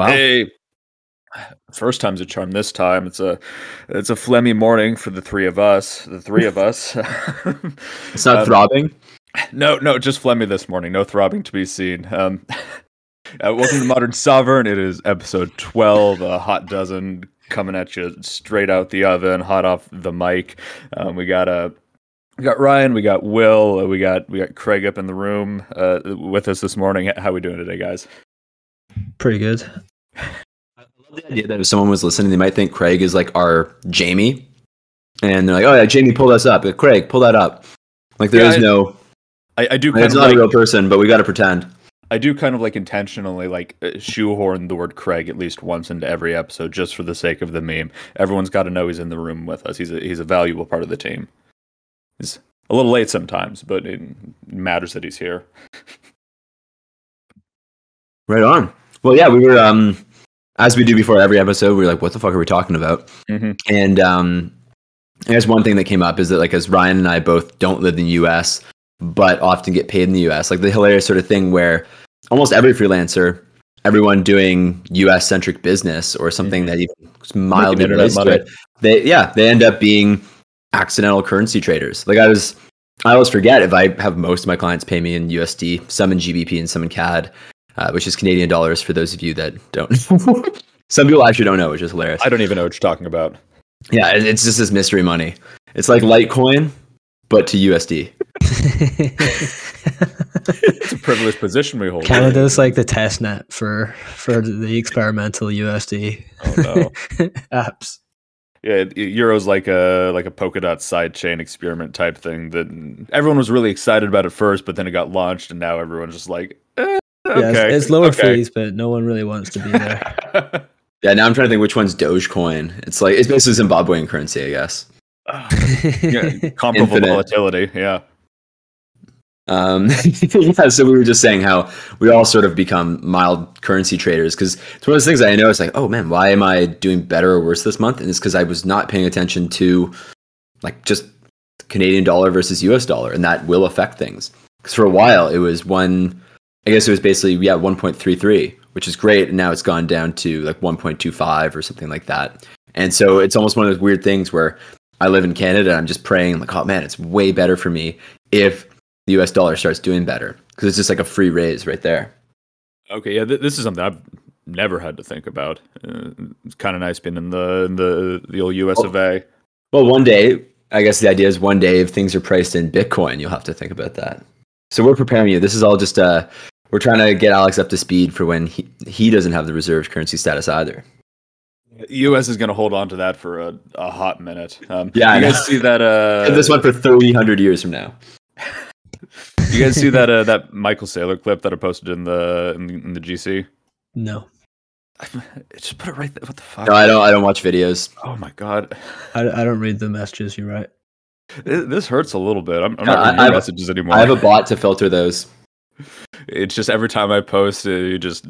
Wow. Hey, first time's a charm. This time it's a it's a phlegmy morning for the three of us. The three of us. It's not Um, throbbing. no, no, just phlegmy this morning. No throbbing to be seen. Um, uh, welcome to Modern Sovereign. It is episode twelve. A hot dozen coming at you straight out the oven, hot off the mic. Um, we got a. We got Ryan, we got Will, uh, we got we got Craig up in the room uh, with us this morning. How we doing today, guys? Pretty good. I love the idea that if someone was listening, they might think Craig is like our Jamie, and they're like, "Oh yeah, Jamie, pull us up." Craig, pull that up. Like there Yeah, is I- no, I, I do kind it's of not like, a real person, but we got to pretend. I do kind of like intentionally like uh, shoehorn the word Craig at least once into every episode just for the sake of the meme. Everyone's got to know he's in the room with us. He's a he's a valuable part of the team. He's a little late sometimes, but it matters that he's here. Right on. Well, yeah, we were um as we do before every episode, we were like, "What the fuck are we talking about?" Mhm. And um, I guess one thing that came up is that like as Ryan and I both don't live in the U.S. but often get paid in the U.S. Like the hilarious sort of thing where almost every freelancer, everyone doing U.S. centric business or something that even mildly relates to it, they yeah they end up being accidental currency traders. Like I was, I always forget if I have most of my clients pay me in USD, some in GBP and some in CAD, uh, which is Canadian dollars for those of you that don't. Know. Some people actually don't know, which is hilarious. I don't even know what you're talking about. Yeah, it's just this mystery money. It's like Litecoin, but to USD. It's a privileged position we hold. Canada's like the test net for for the experimental USD Oh no. apps. Yeah, Euro's like a like a Polkadot sidechain experiment type thing that everyone was really excited about at first, but then it got launched, and now everyone's just like, eh, okay, Yeah, it's, it's lower okay. fees, but no one really wants to be there. Yeah, now I'm trying to think which one's Dogecoin. It's like it's basically Zimbabwean currency, I guess. yeah, comparable Infinite. volatility. Yeah. Um, yeah, so we were just saying how we all sort of become mild currency traders because it's one of those things that I know. It's like, oh man, why am I doing better or worse this month? And it's because I was not paying attention to like just Canadian dollar versus US dollar, and that will affect things. Because for a while it was one, I guess it was basically yeah 1.33, which is great, and now it's gone down to like 1.25 or something like that. And so it's almost one of those weird things where I live in Canada and I'm just praying like, oh man, it's way better for me if the US dollar starts doing better because it's just like a free raise right there. Okay. Yeah. Th- this is something I've never had to think about. Uh, it's kind of nice being in the in the the old U.S. of A. Well, one day, I guess the idea is one day if things are priced in Bitcoin, you'll have to think about that. So we're preparing you. This is all just uh we're trying to get Alex up to speed for when he, he doesn't have the reserve currency status either. U.S. is going to hold on to that for a, a hot minute. Um, Yeah, I You guys see that? Uh, And this one for three hundred years from now. You guys see that? Uh, that Michael Saylor clip that I posted in the in the, in the GC. no, Just put it right there. What the fuck? No, I don't I don't watch videos. Oh my god, I, I don't read the messages. you write. this hurts a little bit. I'm, I'm Yeah, not reading I- your I- messages anymore. I have a bot to filter those. It's just every time I post, uh, you just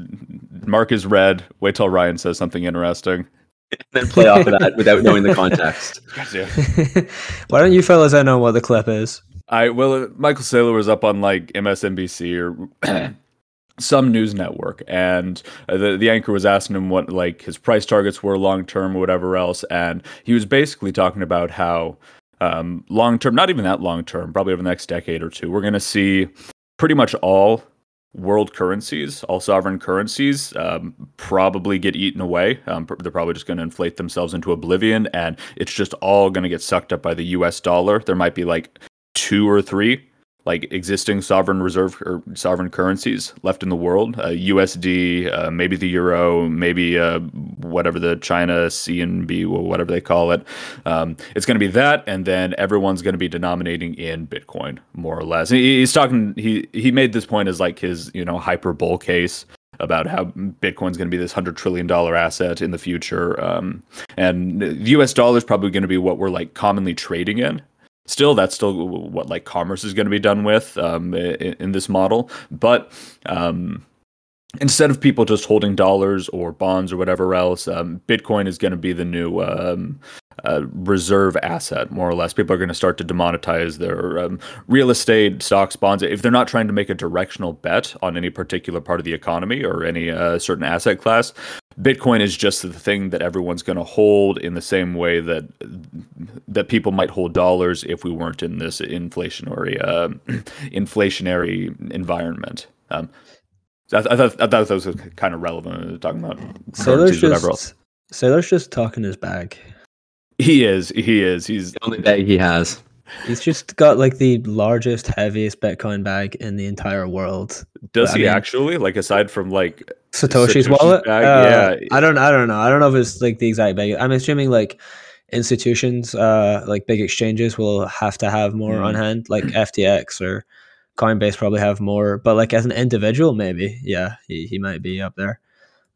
mark is read. Wait till Ryan says something interesting. And Then play off of that without knowing the context. Gotcha. Why don't you fellas I know what the clip is? I well, uh, Michael Saylor was up on like MSNBC or some news network, and uh, the the anchor was asking him what like his price targets were long term or whatever else, and he was basically talking about how um, long term, not even that long term, probably over the next decade or two, we're going to see pretty much all world currencies, all sovereign currencies, um, probably get eaten away. Um, they're probably just going to inflate themselves into oblivion, and it's just all going to get sucked up by the U.S. dollar. There might be like two or three like existing sovereign reserve or sovereign currencies left in the world uh, usd uh, maybe the euro maybe uh, whatever the china cnb or whatever they call it um, it's going to be that and then everyone's going to be denominating in bitcoin more or less he, he's talking he he made this point as like his you know hyper bull case about how Bitcoin's going to be this hundred trillion dollar asset in the future, um, and the U.S. dollar is probably going to be what we're like commonly trading in. Still, that's still what like commerce is going to be done with um, in, in this model. But um, instead of people just holding dollars or bonds or whatever else, um, Bitcoin is going to be the new um, uh, reserve asset, more or less. People are going to start to demonetize their um, real estate, stocks, bonds. If they're not trying to make a directional bet on any particular part of the economy or any uh, certain asset class, Bitcoin is just the thing that everyone's going to hold in the same way that that people might hold dollars if we weren't in this inflationary uh, inflationary environment. Um, I, I, thought, I thought that was kind of relevant talking about Saylor's whatever else. just Saylor's just talking his bag. He is. He is. He's The only bag he has. He's just got like the largest, heaviest Bitcoin bag in the entire world. does I he mean- actually like aside from like Satoshi's, Satoshi's wallet. Uh, yeah. I don't. I don't know. I don't know if it's like the exact bag. I'm assuming like institutions, uh, like big exchanges, will have to have more Mm. on hand, like FTX or Coinbase probably have more. But like as an individual, maybe, yeah, he, he might be up there.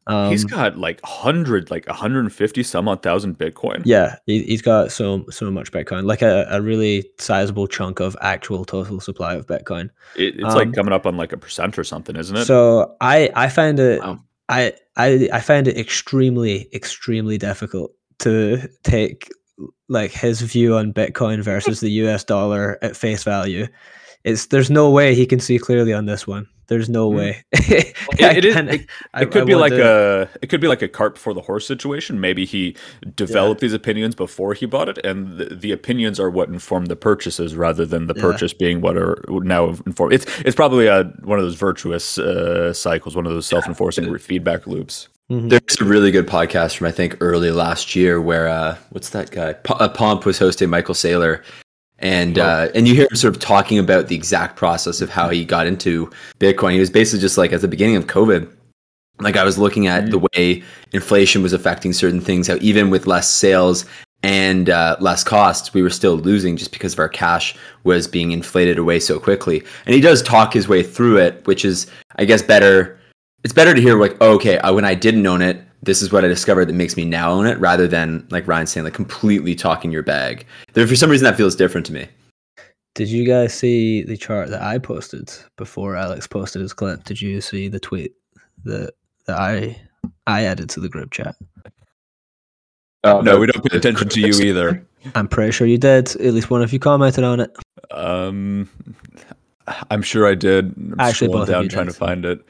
Um, he's got like hundred, like 150 some odd thousand Bitcoin. yeah, he, he's got so so much Bitcoin, like a, a really sizable chunk of actual total supply of Bitcoin. It, it's Um, like coming up on like a percent or something, isn't it? So I I find it Wow. I I I find it extremely extremely difficult to take like his view on Bitcoin versus the US dollar at face value. It's there's no way he can see clearly on this one. There's no Mm. way. it- it is- it- I- it could I be want like a it could be like a cart before the horse situation. Maybe he developed these opinions before he bought it, and the, the opinions are what informed the purchases rather than the Yeah. purchase being what are now informed. It's it's probably a, one of those virtuous uh, cycles, one of those self enforcing feedback loops. Mhm. There's a really good podcast from I think early last year where uh, what's that guy? P- uh, Pomp was hosting Michael Saylor, and uh, and you hear him sort of talking about the exact process of how he got into Bitcoin. He was basically just like at the beginning of COVID, like I was looking at Mm. the way inflation was affecting certain things. How even with less sales and uh, less costs, we were still losing just because of our cash was being inflated away so quickly. And he does talk his way through it, which is, I guess, better it's better to hear like, oh, okay, uh, when I didn't own it, this is what I discovered that makes me now own it, rather than like Ryan saying, like completely talking your bag. There, for some reason, that feels different to me. Did you guys see the chart that I posted before Alex posted his clip? Did you see the tweet that that I I added to the group chat? Uh, no, we don't pay attention to you either. I'm pretty sure you did. At least one of you commented on it. Um, I'm sure I did. I'm Actually, scrolling both of down you trying did. to find it.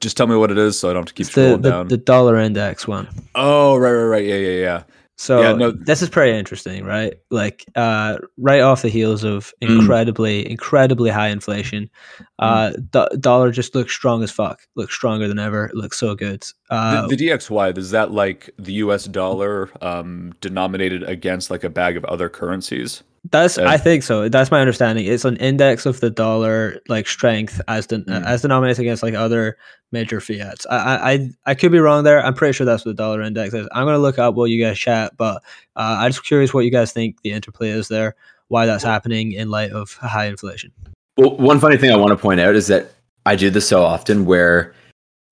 Just tell me what it is, so I don't have to keep It's the, scrolling the, down. the dollar index one. oh, right, right, right. Yeah, yeah, yeah. So Yeah, no- this is pretty interesting, right? Like uh, right off the heels of Mm. incredibly, incredibly high inflation, uh, do- dollar just looks strong as fuck. Looks stronger than ever. Looks so good. Uh, the, the DXY is that like the U.S. dollar um, denominated against like a bag of other currencies? That's Uh, I think so. That's my understanding. It's an index of the dollar like strength as den- Mm. as denominated against like other major fiats. I, I I I could be wrong there. I'm pretty sure that's what the dollar index is. I'm gonna look up while you guys chat, but uh, I'm just curious what you guys think the interplay is there. Why that's happening in light of high inflation. Well, one funny thing I want to point out is that I do this so often where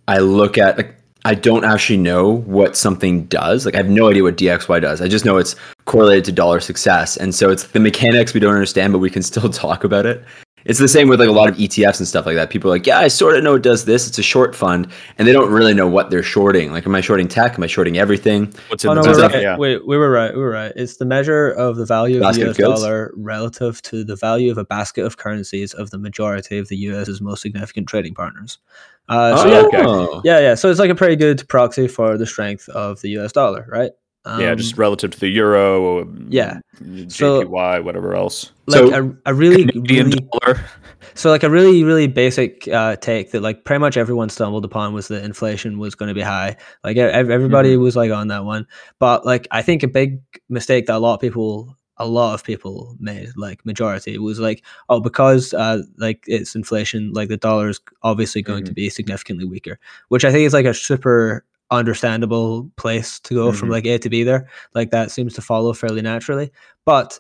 I look at like I don't actually know what something does. Like I have no idea what DXY does. I just know it's correlated to dollar success. And so it's the mechanics we don't understand, but we can still talk about it. It's the same with like a lot of ETFs and stuff like that. People are like, yeah, I sort of know it does this. It's a short fund, and they don't really know what they're shorting. Like, am I shorting tech? Am I shorting everything? What's in Oh no, the we were, right. yeah. we, we were right. We were right. It's the measure of the value of the US goods? dollar relative to the value of a basket of currencies of the majority of the US's most significant trading partners. Uh, so yeah, okay. Oh. Yeah, yeah. So it's like a pretty good proxy for the strength of the US dollar, right? Yeah, Um, just relative to the euro. um, yeah. So- JPY, whatever else. like So- a, a really, Canadian really dollar. so like a really, really basic uh, take that like pretty much everyone stumbled upon was that inflation was going to be high. Like ev- everybody was like on that one, but like I think a big mistake that a lot of people, a lot of people made, like majority, was like, oh, because uh, like it's inflation, like the dollar is obviously going to be significantly weaker, which I think is like a super understandable place to go from Mhm. like A to B there. Like that seems to follow fairly naturally, but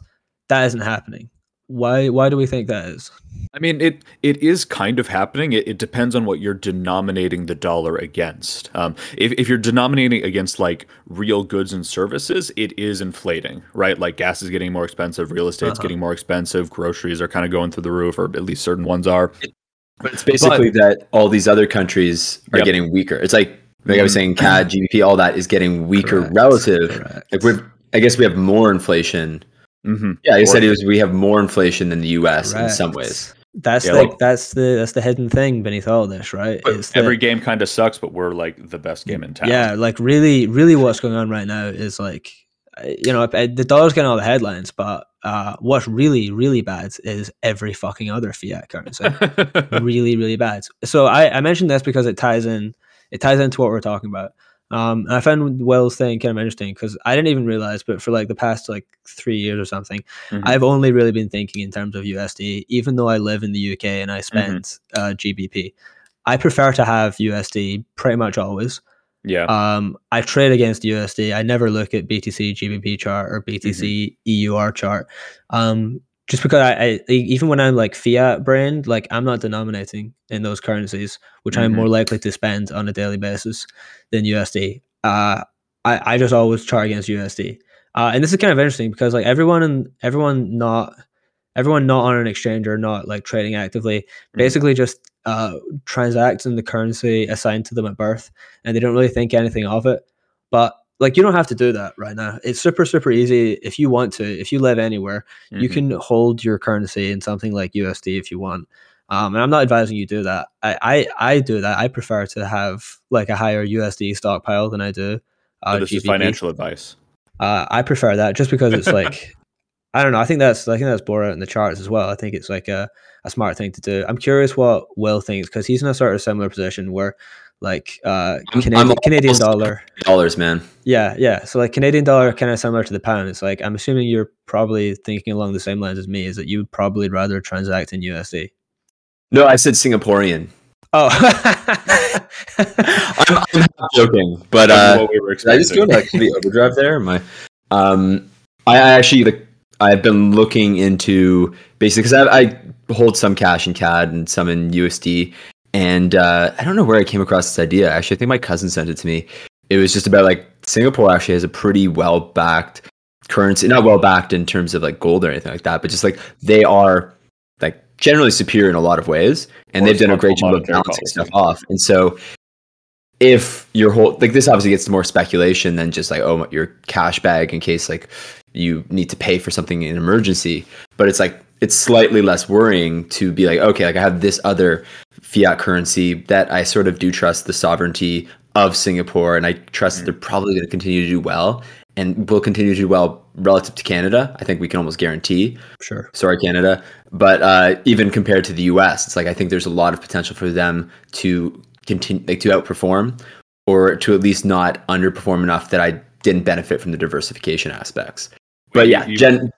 that isn't happening. Why? Why do we think that is? I mean, it it is kind of happening. It, it depends on what you're denominating the dollar against. Um, if if you're denominating against like real goods and services, it is inflating, right? Like gas is getting more expensive, real estate's Uh-huh. getting more expensive, groceries are kind of going through the roof, or at least certain ones are. But it's basically that all these other countries are Yep. getting weaker. It's like like I was Mhm. saying, CAD, GBP, all that is getting weaker Correct, relative. correct. Like we've, I guess we have more inflation. hmm Yeah, you Or- said it was we have more inflation than the U.S. in some ways. That's Yeah, like like- that's the that's the hidden thing beneath all this, right? But It's that- every game kind of sucks, but we're like the best game in town. Yeah, like really, really, what's going on right now is like, uh, you know, uh, the dollar's getting all the headlines, but uh, what's really, really bad is every fucking other fiat currency. really, really bad. So I, I mentioned this because it ties in, it ties into what we're talking about. Um, and I found Will's thing kind of interesting because I didn't even realize, but for like the past like three years or something, Mhm. I've only really been thinking in terms of USD, even though I live in the UK and I Mm-hmm. spend uh, GBP. I prefer to have USD pretty much always. yeah. Um, I trade against USD. I never look at BTC GBP chart or BTC EUR chart. Um, just because I, I even when I'm like fiat brand, like I'm not denominating in those currencies, which I'm Mhm. more likely to spend on a daily basis than USD. Uh, I, I just always chart against USD. Uh, and this is kind of interesting because like everyone and everyone not everyone not on an exchange or not like trading actively Mhm. basically just uh, transacts in the currency assigned to them at birth and they don't really think anything of it. But like you don't have to do that right now. It's super super easy if you want to. If you live anywhere, you Mhm. can hold your currency in something like USD if you want. Um, and I'm not advising you do that. I, I I do that. I prefer to have like a higher USD stockpile than I do. Uh, So this is financial advice. Uh, I prefer that just because it's like I don't know. I think that's I think that's bore out in the charts as well. I think it's like a, a smart thing to do. I'm curious what Will thinks because he's in a sort of similar position where like uh I'm- Canadian, I'm Canadian dollar. Dollars, man. Yeah, yeah. So like Canadian dollar kind of similar to the pound. It's like I'm assuming you're probably thinking along the same lines as me. Is that you would probably rather transact in USD? No, I said Singaporean. Oh, I'm, I'm joking, but That's uh, what we were Did I just go expecting. like to the overdrive there? My, um, I, I actually like I've been looking into basically because I, I hold some cash in CAD and some in USD, and uh, I don't know where I came across this idea. Actually, I think my cousin sent it to me. It was just about like Singapore actually has a pretty well backed currency, not well backed in terms of like gold or anything like that, but just like they are like generally superior in a lot of ways, and they've done a great job of balancing policy. stuff off. And so if your whole like this obviously gets to more speculation than just like oh your cash bag in case like you need to pay for something in emergency but it's like it's slightly less worrying to be like okay like i have this other fiat currency that i sort of do trust the sovereignty of singapore and i trust that they're probably going to continue to do well and will continue to do well relative to canada. I think we can almost guarantee sure. sorry canada. But uh, even compared to the us it's like i think there's a lot of potential for them to continue like to outperform or to at least not underperform enough that i didn't benefit from the diversification aspects but yeah you- gen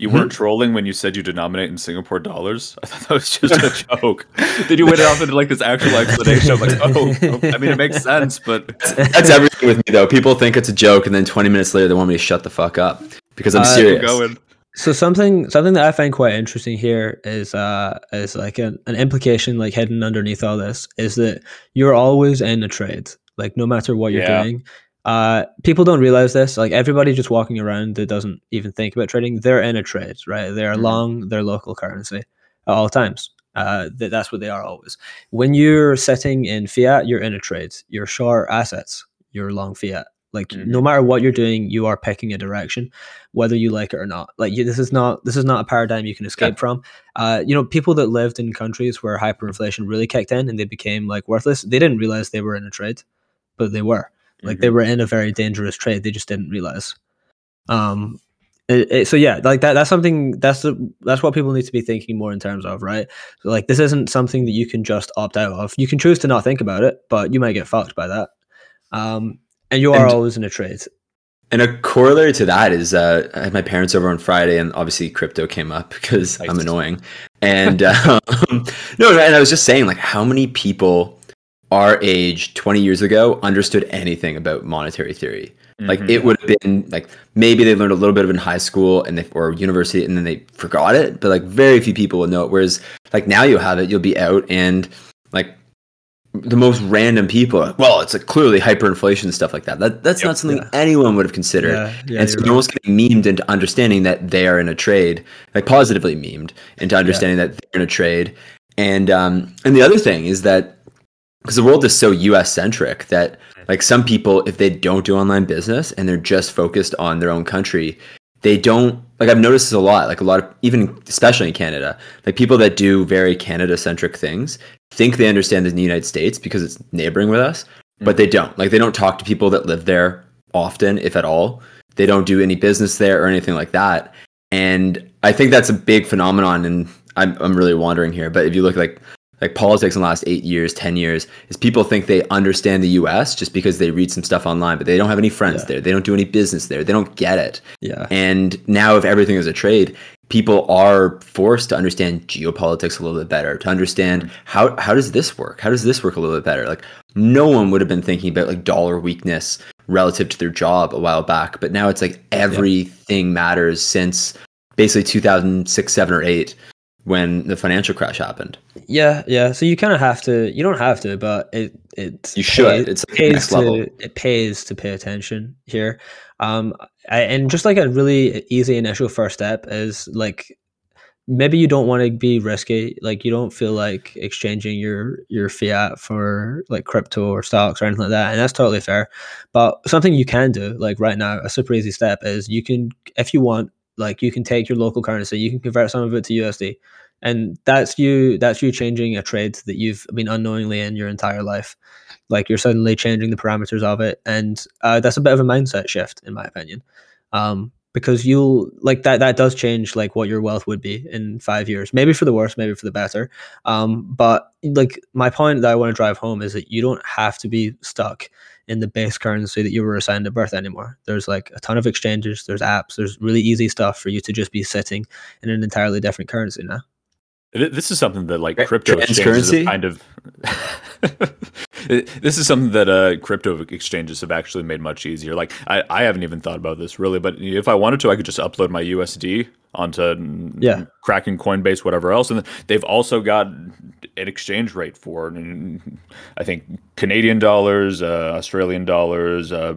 You weren't trolling when you said you denominate in Singapore dollars. I thought that was just a joke. Then you went it off into like this actual explanation. I'm like, oh, oh, I mean, it makes sense, but that's everything with me though people think it's a joke and then 20 minutes later they want me to shut the fuck up because i'm Uh, serious going. So something something that I find quite interesting here is uh is like an, an implication like hidden underneath all this is that you're always in a trade like no matter what you're Yeah. doing. Uh, people don't realize this. Like everybody just walking around that doesn't even think about trading, they're in a trade, right? They're Mhm. long their local currency at all times. Uh, th- that's what they are always. When you're sitting in fiat, you're in a trade. You're short assets. You're long fiat. Like no matter what you're doing, you are picking a direction, whether you like it or not. Like you, this is not this is not a paradigm you can escape from. Uh, you know, people that lived in countries where hyperinflation really kicked in and they became like worthless, they didn't realize they were in a trade, but they were. Like they were in a very dangerous trade. They just didn't realize. Um, it, it- so yeah, like that. That's something. That's the. That's what people need to be thinking more in terms of, right? So like this isn't something that you can just opt out of. You can choose to not think about it, but you might get fucked by that. Um, and you are And- always in a trade. And a corollary to that is uh, I had my parents over on Friday, and obviously crypto came up because I'm annoying. And um, no, and I was just saying, like, how many people our age 20 years ago understood anything about monetary theory? Like, Mhm. it would have been like maybe they learned a little bit of it in high school and they, or university, and then they forgot it. But like, very few people would know it. Whereas, like now you'll have it, you'll be out and like the most random people. like, well, it's like clearly hyperinflation and stuff like that. That that's Yep. not something Yeah. anyone would have considered Yeah, yeah. and so you're they're almost getting memed into understanding that they are in a trade, like positively memed into understanding that they're in a trade. And um, and the other thing is that because the world is so U.S. centric that like some people, if they don't do online business and they're just focused on their own country, they don't like I've noticed this a lot. Like a lot of even especially in Canada, like people that do very Canada centric things think they understand the United States because it's neighboring with us, but mm. they don't. Like they don't talk to people that live there often, if at all. They don't do any business there or anything like that. And I think that's a big phenomenon. And I'm I'm really wandering here, but if you look like like politics in the last eight years, ten years, is people think they understand the U.S. just because they read some stuff online, but they don't have any friends Yeah. there. They don't do any business there. They don't get it. Yeah. And now, if everything is a trade, people are forced to understand geopolitics a little bit better, to understand mm-hmm. how how does this work? How does this work a little bit better? Like no one would have been thinking about like dollar weakness relative to their job a while back, but now it's like everything matters since basically 2006, seven or eight when the financial crash happened. Yeah, yeah. So you kind of have to. You don't have to, but it it You should. pays- It's like pays next to level. it pays to pay attention here. Um, I, and just like a really easy initial first step is like maybe you don't want to be risky. Like you don't feel like exchanging your your fiat for like crypto or stocks or anything like that, and that's totally fair. But something you can do, like right now, a super easy step is you can, if you want, like you can take your local currency, you can convert some of it to USD and that's you that's you changing a trade that you've been unknowingly in your entire life. Like you're suddenly changing the parameters of it. And uh, that's a bit of a mindset shift in my opinion. Um, because you'll like that that does change like what your wealth would be in five years. Maybe for the worse maybe for the better. Um, but like my point that i want to drive home is that you don't have to be stuck in the base currency that you were assigned at birth anymore. There's like a ton of exchanges there's apps there's really easy stuff for you to just be sitting in an entirely different currency now This is something that like crypto exchanges have kind of. this is something that uh, crypto exchanges have actually made much easier. Like I, I haven't even thought about this really, but if I wanted to, I could just upload my USD onto Yeah. Kraken, Coinbase, whatever else, and they've also got an exchange rate for I think Canadian dollars, uh, Australian dollars, uh,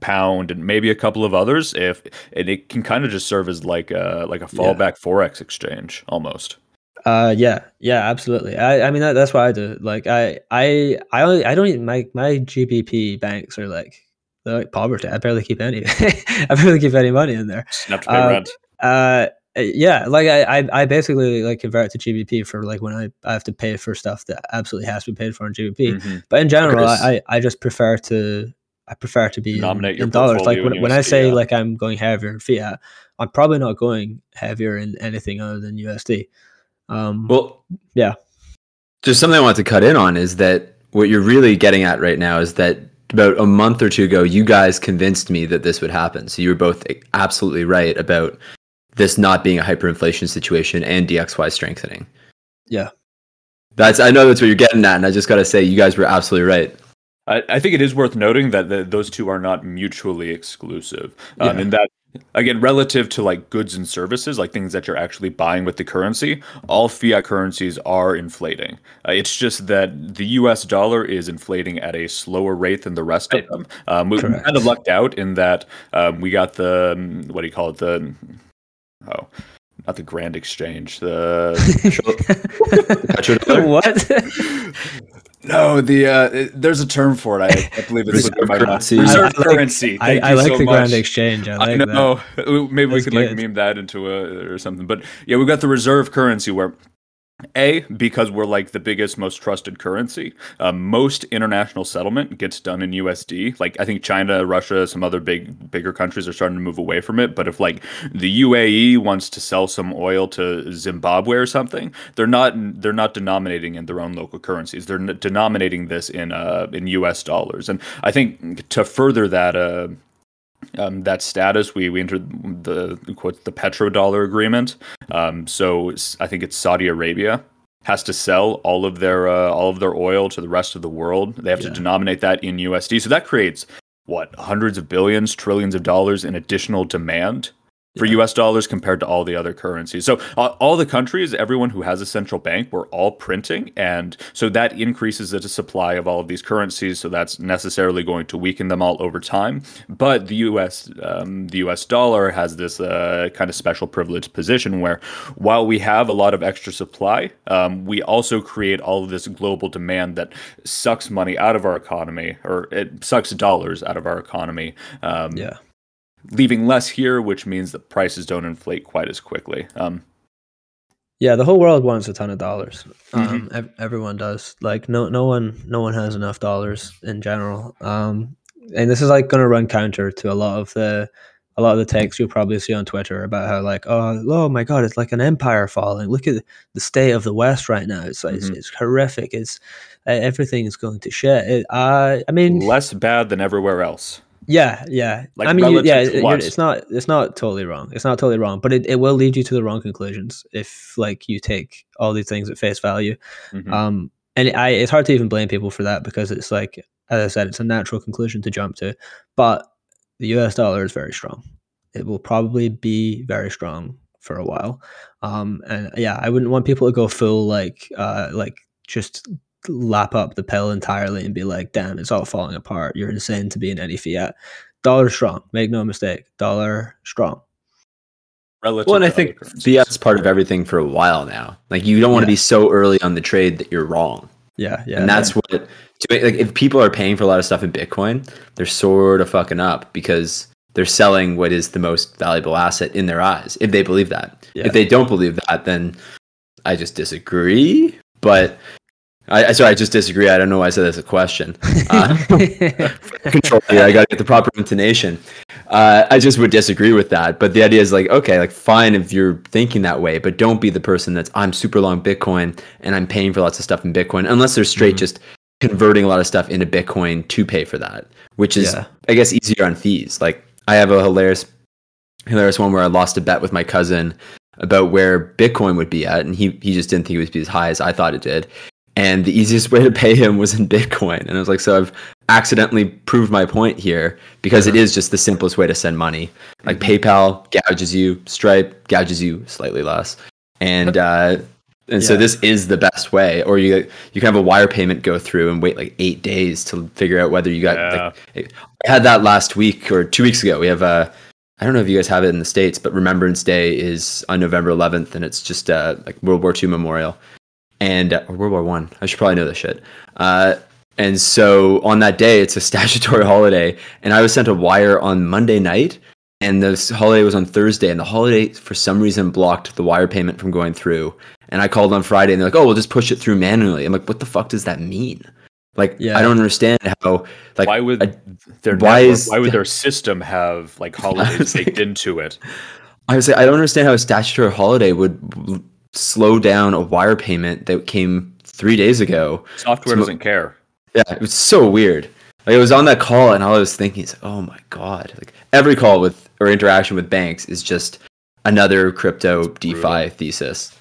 pound, and maybe a couple of others. If and it can kind of just serve as like a like a Yeah. fallback forex exchange almost. Uh, yeah, yeah, absolutely. I, I mean, that, that's what I do. Like, I, I, I, only, I don't even my my GBP banks are like they're like poverty. I barely keep any. I barely keep any money in there. To pay Uh, rent. Uh, yeah, like I, I, I basically like convert to GBP for like when I, I have to pay for stuff that absolutely has to be paid for in GBP. Mhm. But in general, I, I, just prefer to I prefer to be in, Nominate your in dollars. Like when, when I say yeah. like I'm going heavier in fiat, I'm probably not going heavier in anything other than USD. Um, Well, Yeah. Just something I want to cut in on is that what you're really getting at right now is that about a month or two ago, you guys convinced me that this would happen. So you were both absolutely right about this not being a hyperinflation situation and DXY strengthening. Yeah. That's I know that's what you're getting at, and I just got to say you guys were absolutely right. I, I think it is worth noting that the, those two are not mutually exclusive. Um, Yeah. In that, again, relative to like goods and services, like things that you're actually buying with the currency, all fiat currencies are inflating. Uh, it's just that the U.S. dollar is inflating at a slower rate than the rest of them. Um, we, we Correct. kind of lucked out in that um, we got the um, what do you call it? The oh, not the Grand Exchange. The Petrodollar? what? No, the uh, there's a term for it. I, I believe it's Reserve slipping my mind. currency. Reserve I- I like- currency. I, I like so the Grand. Exchange. I like I that. know. Maybe we That's could like meme that into a or something. But yeah, we've got the reserve currency where a because we're like the biggest, most trusted currency. Um, most international settlement gets done in USD. Like I think China, Russia, some other big bigger countries are starting to move away from it. But if like the UAE wants to sell some oil to Zimbabwe or something, they're not they're not denominating in their own local currencies. They're denominating this in uh in US dollars. And I think to further that uh um, that status, we, we entered the quote the petrodollar agreement. Um, so I think it's Saudi Arabia has to sell all of their uh, all of their oil to the rest of the world. They have to denominate that in USD. So that creates what hundreds of billions, trillions of dollars in additional demand for Yeah. US dollars compared to all the other currencies. So uh, all the countries, everyone who has a central bank, we're all printing and so that increases the supply of all of these currencies, so that's necessarily going to weaken them all over time. But the US um, the US dollar has this uh, kind of special privileged position where while we have a lot of extra supply, um, we also create all of this global demand that sucks money out of our economy or it sucks dollars out of our economy. Um, Yeah. Leaving less here, which means the prices don't inflate quite as quickly. Um, yeah, the whole world wants a ton of dollars. Um, mm-hmm. ev- everyone does. Like no, no one, no one has enough dollars in general. Um, and this is like going to run counter to a lot of the a lot of the takes you'll probably see on Twitter about how like oh oh my god it's like an empire falling look at the state of the West right now it's like mm-hmm. it's, it's, horrific it's uh, everything is going to shit it, uh, I mean less bad than everywhere else yeah yeah like I mean yeah it's not it's not totally wrong it's not totally wrong but it, it will lead you to the wrong conclusions if like you take all these things at face value mm-hmm. um and I, it's hard to even blame people for that because it's like as I said, it's a natural conclusion to jump to. But the US dollar is very strong. It will probably be very strong for a while. Um, and yeah, I wouldn't want people to go full like uh, like just lap up the pill entirely and be like, damn, it's all falling apart. You're insane to be in any fiat. Dollar strong. Make no mistake. Dollar strong. Relative well, and I think fiat's part of everything for a while now. Like you don't want yeah. to be so early on the trade that you're wrong. Yeah, yeah. And that's yeah. what to make, like if people are paying for a lot of stuff in Bitcoin, they're sort of fucking up because they're selling what is the most valuable asset in their eyes if they believe that. Yeah. If they don't believe that, then I just disagree. But I sorry, I just disagree. I don't know why I said that's a question. Uh, control here. I got to get the proper intonation. Uh, I just would disagree with that. But the idea is like, okay, like fine if you're thinking that way, but don't be the person that's I'm super long Bitcoin and I'm paying for lots of stuff in Bitcoin, unless they're straight mm-hmm. just converting a lot of stuff into Bitcoin to pay for that, which is yeah. I guess easier on fees. Like I have a hilarious hilarious one where I lost a bet with my cousin about where Bitcoin would be at, and he he just didn't think it would be as high as I thought it did. And the easiest way to pay him was in Bitcoin. And I was like, so I've accidentally proved my point here because it is just the simplest way to send money. Like mm-hmm. PayPal gouges you, Stripe gouges you slightly less. And uh, and yeah. so this is the best way. Or you you can have a wire payment go through and wait like eight days to figure out whether you got. Yeah. Like, I had that last week or two weeks ago. We have a. I don't know if you guys have it in the states, but Remembrance Day is on November 11th, and it's just uh, like World War II memorial, and uh, or World War One. I. I should probably know this shit. Uh, and so on that day, it's a statutory holiday, and I was sent a wire on Monday night, and the holiday was on Thursday, and the holiday for some reason blocked the wire payment from going through. And I called on Friday and they're like, oh, we'll just push it through manually. I'm like, what the fuck does that mean? Like, yeah. I don't understand how, like, why would a, their why, network, is, why would their system have like holidays baked into it? I would say, I don't understand how a statutory holiday would slow down a wire payment that came three days ago. Software so, doesn't care. Yeah, it was so weird. Like, it was on that call and all I was thinking is, oh my God. Like, every call with or interaction with banks is just another crypto DeFi thesis.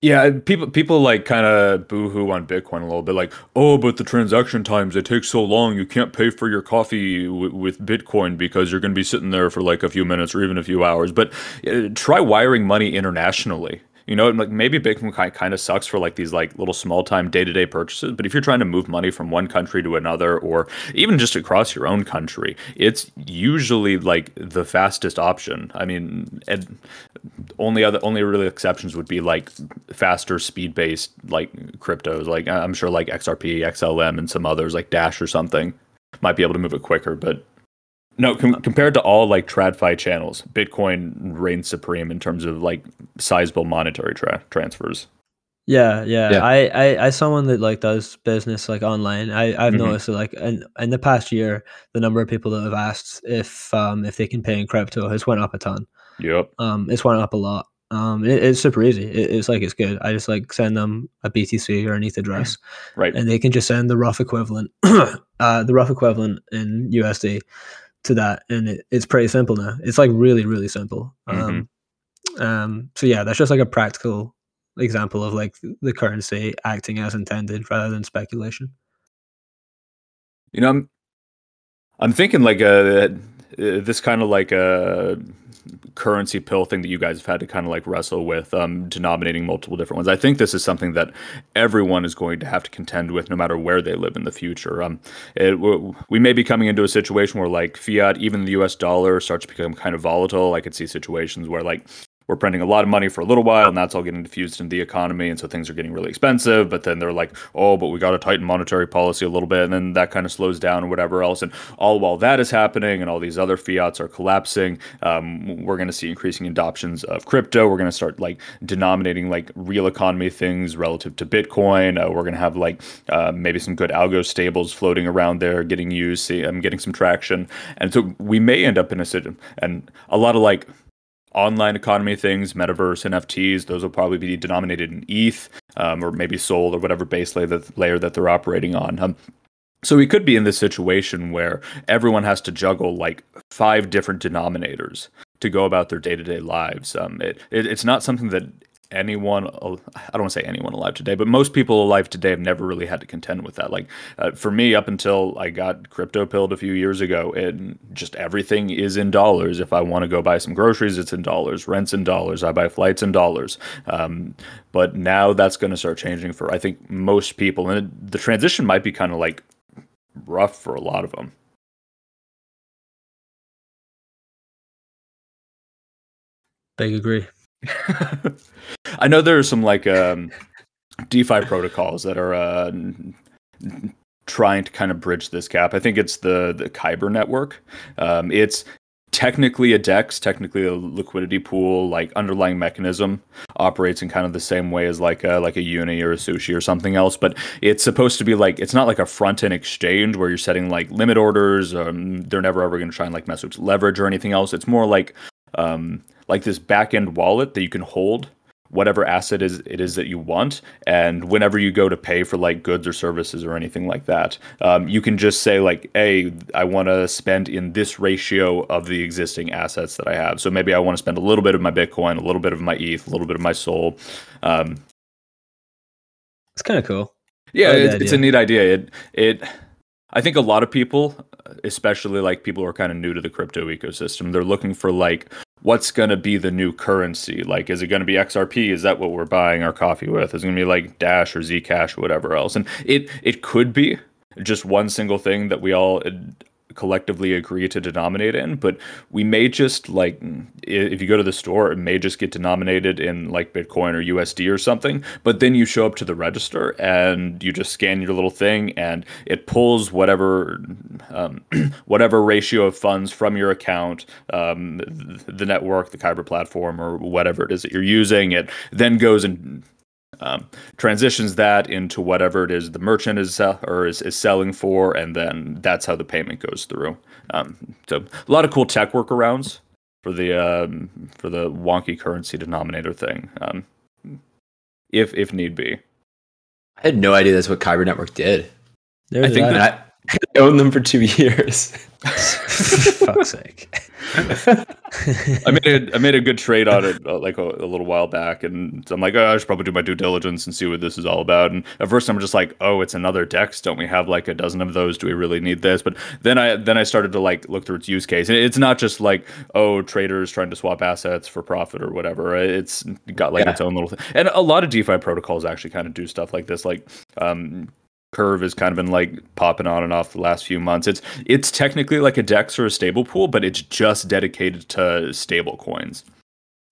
Yeah, people people like kind of boohoo on Bitcoin a little bit, like, oh, but the transaction times they take so long, you can't pay for your coffee w- with Bitcoin because you're going to be sitting there for like a few minutes or even a few hours. But uh, try wiring money internationally. You know, like maybe Bitcoin kind of sucks for like these like little small time day to day purchases, but if you're trying to move money from one country to another, or even just across your own country, it's usually like the fastest option. I mean, only other only really exceptions would be like faster speed based like cryptos, like I'm sure like XRP, XLM, and some others like Dash or something might be able to move it quicker, but no, com- compared to all like TradFi channels, Bitcoin reigns supreme in terms of like sizable monetary tra- transfers. Yeah, yeah, yeah. I, I, I someone that like does business like online. I, I've mm-hmm. noticed that like in, in the past year, the number of people that have asked if um if they can pay in crypto has went up a ton. Yep. Um, it's went up a lot. Um, it, it's super easy. It, it's like it's good. I just like send them a BTC or an ETH address, right? And they can just send the rough equivalent, uh, the rough equivalent in USD to that, and it, it's pretty simple now. It's like really, really simple. Mm-hmm. Um, um, so yeah, that's just like a practical example of like the currency acting as intended rather than speculation. You know, I'm I'm thinking like a uh, this kind of like a currency pill thing that you guys have had to kind of like wrestle with, um, denominating multiple different ones. I think this is something that everyone is going to have to contend with, no matter where they live in the future. Um, it, we may be coming into a situation where like fiat, even the U.S. dollar, starts to become kind of volatile. I could see situations where like we're printing a lot of money for a little while and that's all getting diffused into the economy and so things are getting really expensive but then they're like oh but we got to tighten monetary policy a little bit and then that kind of slows down whatever else and all while that is happening and all these other fiats are collapsing um, we're going to see increasing adoptions of crypto we're going to start like denominating like real economy things relative to bitcoin uh, we're going to have like uh, maybe some good algo stables floating around there getting used see, i'm um, getting some traction and so we may end up in a situation and a lot of like online economy things, metaverse, NFTs, those will probably be denominated in ETH um, or maybe Sol or whatever base layer that, layer that they're operating on. Um, so we could be in this situation where everyone has to juggle like five different denominators to go about their day to day lives. Um, it, it, it's not something that anyone i don't want to say anyone alive today but most people alive today have never really had to contend with that. Like uh, for me up until i got crypto pilled a few years ago and just everything is in dollars. If i want to go buy some groceries it's in dollars. Rents in dollars. I buy flights in dollars. Um, but now that's going to start changing for i think most people. And it, the transition might be kind of like rough for a lot of them big agree I know there are some like um, DeFi protocols that are uh, trying to kind of bridge this gap. I think it's the the Kyber network. Um, it's technically a DEX, technically a liquidity pool, like underlying mechanism operates in kind of the same way as like a, like a Uni or a Sushi or something else. But it's supposed to be like it's not like a front end exchange where you're setting like limit orders. Um, they're never ever going to try and like mess with leverage or anything else. It's more like um, like this back end wallet that you can hold whatever asset is it is that you want. And whenever you go to pay for like goods or services or anything like that um, you can just say like hey i want to spend in this ratio of the existing assets that i have. So maybe i want to spend a little bit of my bitcoin a little bit of my eth a little bit of my Sol um, it's kind of cool. Yeah it, it's a neat idea. It it i think a lot of people especially like people who are kind of new to the crypto ecosystem they're looking for like what's going to be the new currency? Like, is it going to be XRP? Is that what we're buying our coffee with? Is it going to be like Dash or Zcash or whatever else? And it it could be just one single thing that we all collectively agree to denominate in but we may just like if you go to the store it may just get denominated in like bitcoin or usd or something but then you show up to the register and you just scan your little thing and it pulls whatever um, whatever ratio of funds from your account um, the network the kyber platform or whatever it is that you're using. It then goes and um, transitions that into whatever it is the merchant is sell- or is, is selling for, and then that's how the payment goes through. Um, so a lot of cool tech workarounds for the um, for the wonky currency denominator thing, um, if if need be. I had no idea that's what Kyber Network did. There's I think that, I owned them for two years. fuck's sake. I made a I made a good trade on it uh, like a, a, little while back, and I'm like, oh, I should probably do my due diligence and see what this is all about. And at first, I'm just like, oh, it's another Dex. Don't we have like a dozen of those? Do we really need this? But then I then I started to like look through its use case, and it's not just like oh, traders trying to swap assets for profit or whatever. It's got like yeah. its own little thing, and a lot of DeFi protocols actually kind of do stuff like this, like um, curve has kind of been like popping on and off the last few months. It's it's technically like a DEX or a stable pool, but it's just dedicated to stable coins.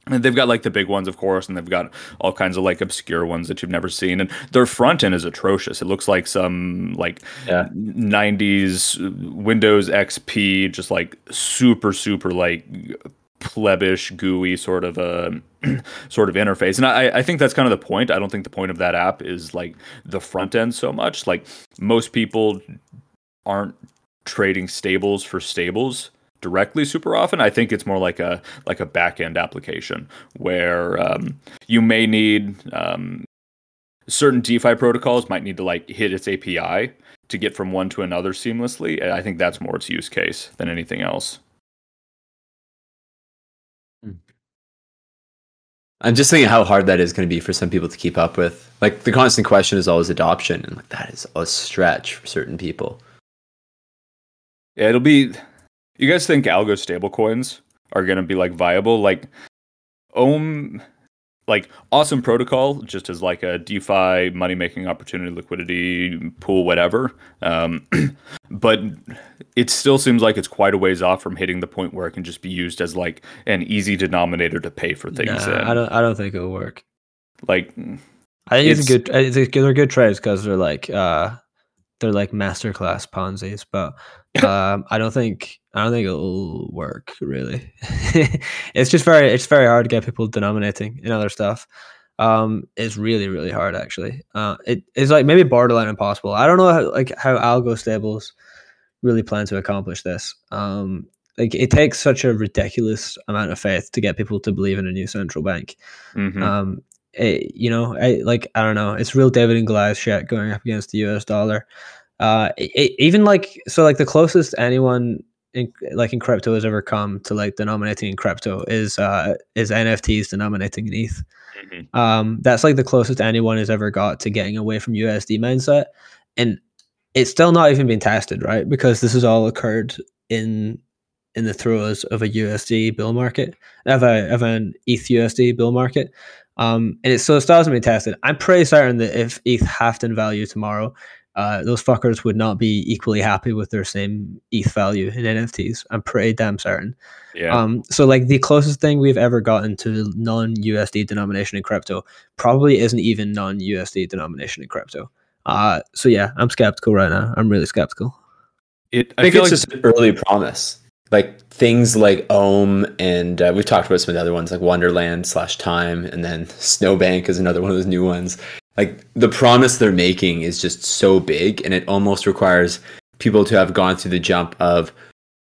And they've got like the big ones, of course, and they've got all kinds of like obscure ones that you've never seen. And their front end is atrocious. It looks like some like yeah. 90s Windows XP, just like super, super like plebish, GUI sort of a sort of interface. And I, I think that's kind of the point. I don't think the point of that app is like the front end so much. Like most people aren't trading stables for stables directly super often. I think it's more like a like a back end application where um, you may need um, certain DeFi protocols might need to like hit its API to get from one to another seamlessly. I think that's more its use case than anything else. I'm just thinking how hard that is going to be for some people to keep up with. Like the constant question is always adoption, and like that is a stretch for certain people. Yeah, it'll be. You guys think algo stablecoins are going to be like viable? Like, Ohm like awesome protocol just as like a DeFi money making opportunity, liquidity pool, whatever. Um, but it still seems like it's quite a ways off from hitting the point where it can just be used as like an easy denominator to pay for things. Nah. I don't. I don't think it'll work. Like I think it's, It's- a good. It's a, they're good trades because they're like uh, they're like masterclass Ponzi's. But um, I don't think I don't think it'll work really. it's just very it's very hard to get people denominating in other stuff. Um, it's really really hard actually. Uh, it is like maybe borderline impossible. I don't know how like how algo stables really plan to accomplish this. Um, like it takes such a ridiculous amount of faith to get people to believe in a new central bank mhm. um it, you know I, like i don't know it's real david and goliath shit going up against the us dollar. Uh it, even like so like the closest anyone in like in crypto has ever come to like denominating in crypto is uh is nfts denominating in eth Mhm. um that's like the closest anyone has ever got to getting away from usd mindset. And it's still not even been tested right? Because this has all occurred in in the throes of a usd bill market of a of an eth usd bill market um and it's so it still hasn't been tested i'm pretty certain that if eth halved in value tomorrow uh, those fuckers would not be equally happy with their same ETH value in NFTs. I'm pretty damn certain. yeah. Um, so like the closest thing we've ever gotten to non-USD denomination in crypto probably isn't even non-USD denomination in crypto. Uh, so yeah, I'm skeptical right now. I'm really skeptical. it, I think feel it's like just an early promise. Like things like Ohm, and uh, we've talked about some of the other ones like Wonderland slash Time, and then Snowbank is another one of those new ones. Like the promise they're making is just so big, and it almost requires people to have gone through the jump of,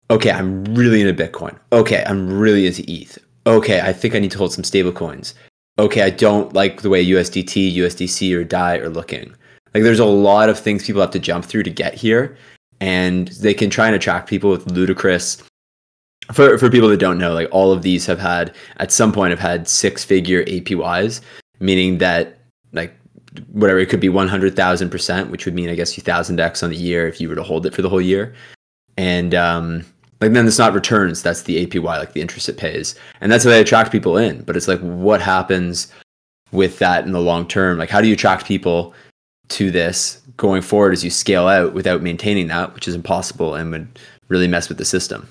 okay, I'm really into Bitcoin. Okay, I'm really into ETH. Okay, I think I need to hold some stable coins. Okay, I don't like the way USDT, USDC, or DAI are looking. Like there's a lot of things people have to jump through to get here and they can try and attract people with ludicrous for for people that don't know like all of these have had at some point have had six figure apys meaning that like whatever it could be 100000% which would mean i guess you thousand x on the year if you were to hold it for the whole year. And um like then it's not returns that's the apy like the interest it pays. And that's how they attract people in. But it's like what happens with that in the long term? Like how do you attract people to this going forward as you scale out without maintaining that, which is impossible and would really mess with the system.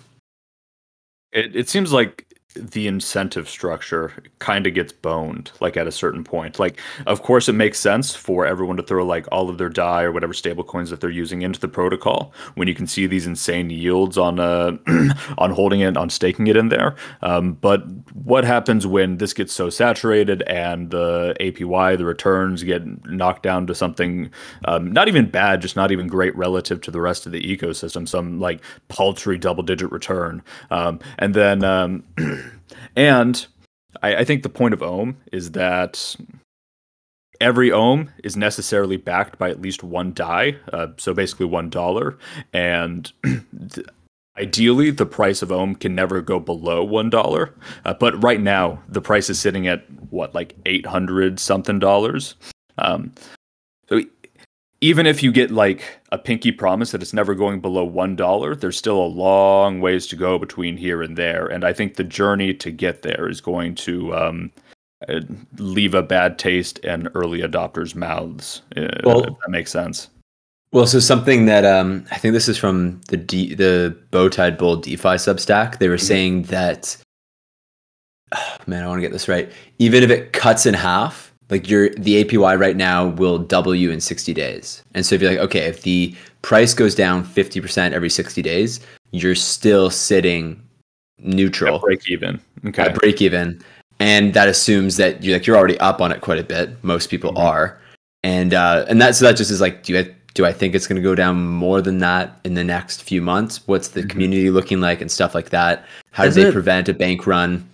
It, it seems like the incentive structure kind of gets boned like at a certain point. Like of course it makes sense for everyone to throw like all of their DAI or whatever stable coins that they're using into the protocol. When you can see these insane yields on uh on holding it on staking it in there. Um, but what happens when this gets so saturated and the apy the returns get knocked down to something um, not even bad just not even great relative to the rest of the ecosystem some like paltry double digit return. Um, and then um, and I, I think the point of ohm is that every ohm is necessarily backed by at least one DAI, uh, so basically one dollar, and ideally the price of ohm can never go below one dollar. Uh, but right now the price is sitting at what like eight hundred something dollars. Um, even if you get like a pinky promise that it's never going below one dollar, there's still a long ways to go between here and there, and I think the journey to get there is going to um, uh, leave a bad taste in early adopters' mouths. Uh, Well- if that makes sense. Well, so something that um, I think this is from the D- the Bowtied Bull DeFi Substack. They were saying that, oh, man, I want to get this right. Even if it cuts in half, like your the APY right now will double you in 60 days. And so if you're like, okay, if the price goes down 50% every 60 days, you're still sitting neutral Break even. Okay. at break even, and that assumes that you're like you're already up on it quite a bit. Most people Mhm. are, and uh, and that so that just is like, do I do I think it's going to go down more than that in the next few months? What's the Mhm. community looking like and stuff like that? How do they it- prevent a bank run?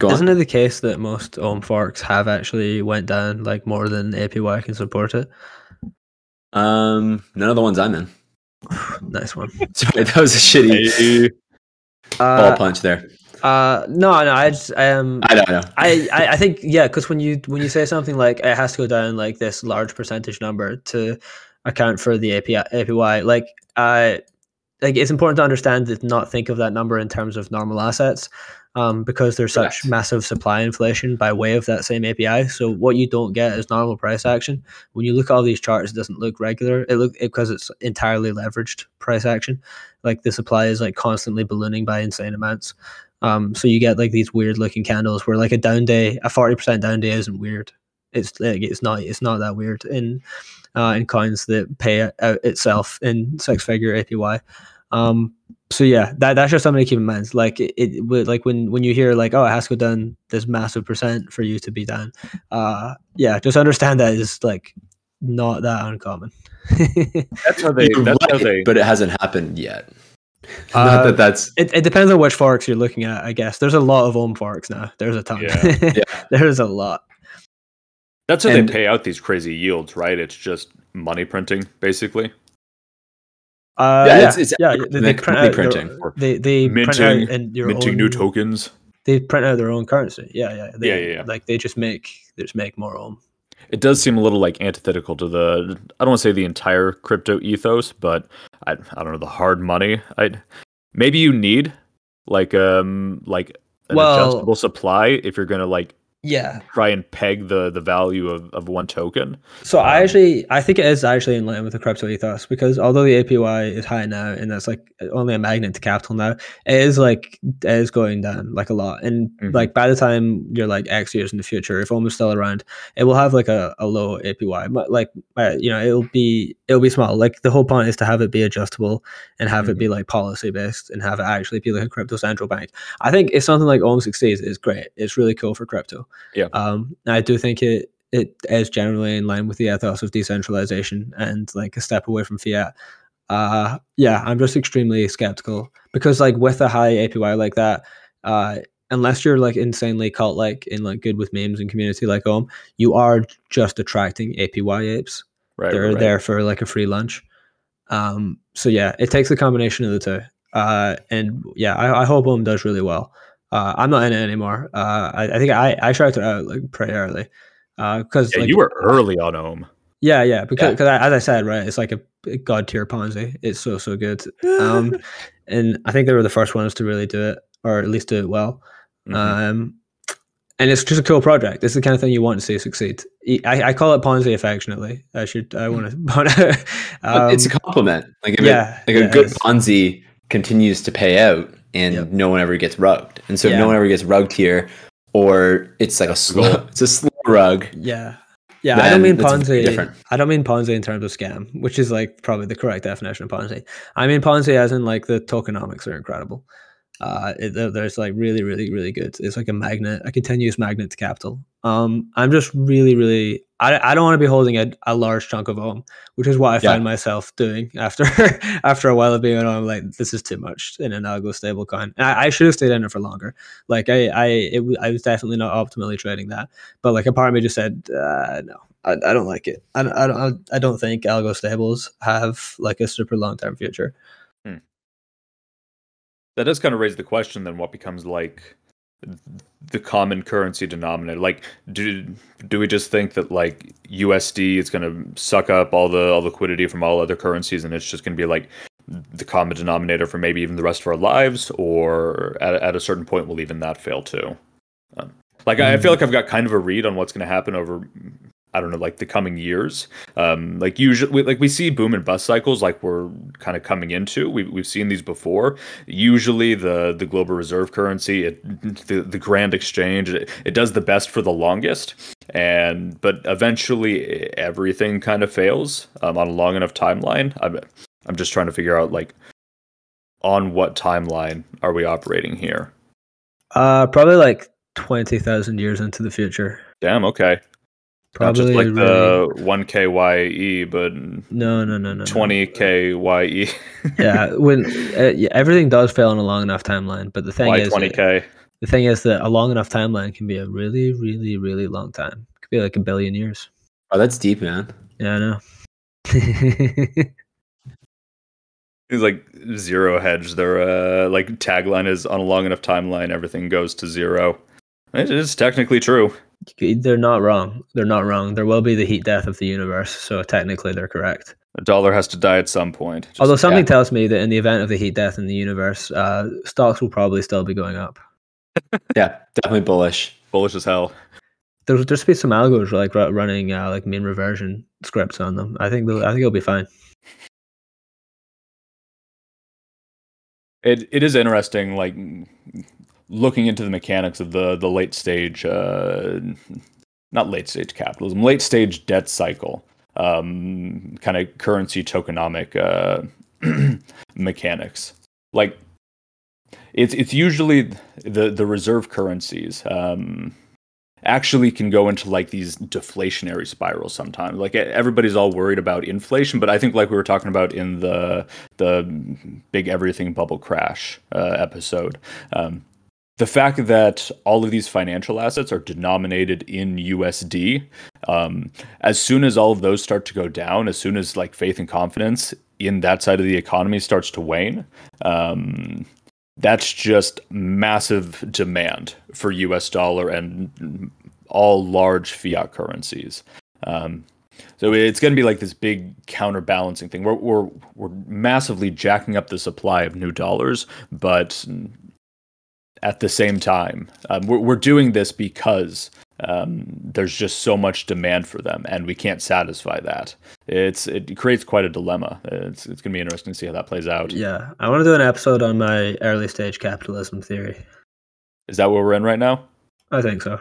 Go on. Isn't it the case that most ohm forks have actually went down like more than APY can support it? Um, none of the ones I'm in. nice one. Sorry, that was a shitty ball Uh, punch there. uh, no, no, I just um, I don't know. I, I I think yeah, because when you when you say something like it has to go down like this large percentage number to account for the API APY, like uh, like it's important to understand that not think of that number in terms of normal assets um, because there's such Correct. massive supply inflation by way of that same API. So what you don't get is normal price action. When you look at all these charts, it doesn't look regular. It look because it's entirely leveraged price action. Like the supply is like constantly ballooning by insane amounts. Um, so you get like these weird looking candles where like a down day, a forty percent down day isn't weird. It's like it's not it's not that weird in uh, in coins that pay out itself in six figure APY. Um, so yeah, that that's just something to keep in mind. Like it, it would like when when you hear like oh it has to go down this massive percent for you to be down. Uh, yeah, just understand that is like not that uncommon. That's how they. You're That's how they. but it hasn't happened yet. Uh, Not that that's It, it depends on which forks you're looking at, I guess. There's a lot of ohm forks now. There's a ton. Yeah. Yeah. There's a lot. That's how and- they pay out these crazy yields, right? It's just money printing, basically. Uh, Yeah, yeah, it's- it's yeah. They, they print money out their- printing. They they print Minting- out in your Minting own, new tokens. They print out their own currency. Yeah, yeah. They, Yeah, yeah, yeah. Like they just make they just make more ohm. It does seem a little like antithetical to the. I don't want to say the entire crypto ethos, but I I don't know the hard money. I maybe you need like um like an Well- adjustable supply if you're gonna like Yeah. try and peg the the value of, of one token. So I Um, actually I think it is actually in line with the crypto ethos because although the APY is high now and that's like only a magnet to capital now, it is like it is going down like a lot. And Mhm. like by the time you're like X years in the future, if almost still around, it will have like a, a low APY. But like uh, you know, it'll be it'll be small. Like the whole point is to have it be adjustable and have it be like policy based and have it actually be like a crypto central bank. I think if something like OHM succeeds, it's great. It's really cool for crypto. Yeah. Um, I do think it it is generally in line with the ethos of decentralization and like a step away from fiat. Uh, yeah, I'm just extremely skeptical because like with a high APY like that, uh, unless you're like insanely cult like in like good with memes and community like Ohm, you are just attracting APY apes. Right. They're right. there for like a free lunch. Um, so yeah, it takes a combination of the two. Uh, and yeah, I, I hope Ohm does really well. Uh, I'm not in it anymore. Uh, I, I think I, I shouted out like pretty early. Uh, because Yeah, like, you were early on Ohm. yeah, yeah, because Yeah. because as I said, right, it's like a, a god tier Ponzi. It's so so good. Um, and I think they were the first ones to really do it, or at least do it well. Mhm. Um, and it's just a cool project. It's the kind of thing you want to see succeed. I call it Ponzi affectionately. I should I want to. But um, it's a compliment. Like if yeah, it, like yeah, a good Ponzi continues to pay out and Yep. no one ever gets rugged. And so Yeah. no one ever gets rugged here, or it's like a slow it's a slow rug. Yeah. Yeah, I don't mean Ponzi. different. I don't mean Ponzi in terms of scam, which is like probably the correct definition of Ponzi. I mean Ponzi as in like the tokenomics are incredible. Uh, it, there's like really, really, really good. It's like a magnet, a continuous magnet to capital. Um, I'm just really, really. I, I don't want to be holding a, a large chunk of Ohm, which is what I Yeah. find myself doing after after a while of being on. I'm like, this is too much in an algo stable coin. And I, I should have stayed in it for longer. Like I, I, it, I was definitely not optimally trading that but like a part of me just said uh, no I, I don't like it I, don't- I don't I don't think algo stables have like a super long term future That does kind of raise the question then what becomes like the common currency denominator. Like do do we just think that like USD is going to suck up all the all liquidity from all other currencies and it's just going to be like the common denominator for maybe even the rest of our lives? Or at, at a certain point will even that fail too? Um, like I, I feel like I've got kind of a read on what's going to happen over I don't know, like the coming years. Um, like usually, we, like we see boom and bust cycles, like we're kind of coming into. We, we've seen these before. Usually, the the global reserve currency, it, the the grand exchange, it, it does the best for the longest, and but eventually everything kind of fails um, on a long enough timeline. I'm I'm just trying to figure out like on what timeline are we operating here? uh probably like 20,000 years into the future Damn, okay. Not probably just like really- the one KYE, but no no no no no. twenty KYE. yeah when uh, yeah, everything does fail on a long enough timeline but the thing Y is twenty K. the thing is that a long enough timeline can be a really really really long time it could be like a billion years Oh, that's deep, man. yeah i know It's like zero hedge. Their uh, like tagline is on a long enough timeline, everything goes to zero. It is technically true. They're not wrong they're not wrong there will be the heat death of the universe so technically they're correct A dollar has to die at some point. Just- Although something tells me that in the event of the heat death in the universe, uh, stocks will probably still be going up. Yeah, definitely bullish. bullish as hell. There's there's be some algos like running uh, like mean reversion scripts on them. I think they'll, I think it'll be fine. It it is interesting, like looking into the mechanics of the the late stage, uh, not late stage capitalism, late stage debt cycle, um, kind of currency tokenomic uh, mechanics. Like it's it's usually the the reserve currencies. Um, actually can go into like these deflationary spirals sometimes like everybody's all worried about inflation but i think like we were talking about in the the big everything bubble crash uh, episode um, the fact that all of these financial assets are denominated in usd um, as soon as all of those start to go down as soon as like faith and confidence in that side of the economy starts to wane um, that's just massive demand for US dollar and all large fiat currencies. Um, so it's going to be like this big counterbalancing thing. We're, we're we're massively jacking up the supply of new dollars, but at the same time, um, we're we're doing this because um, there's just so much demand for them, and we can't satisfy that. It's it creates quite a dilemma. It's it's going to be interesting to see how that plays out. Yeah, I want to do an episode on my early stage capitalism theory. Is that where we're in right now? I think so.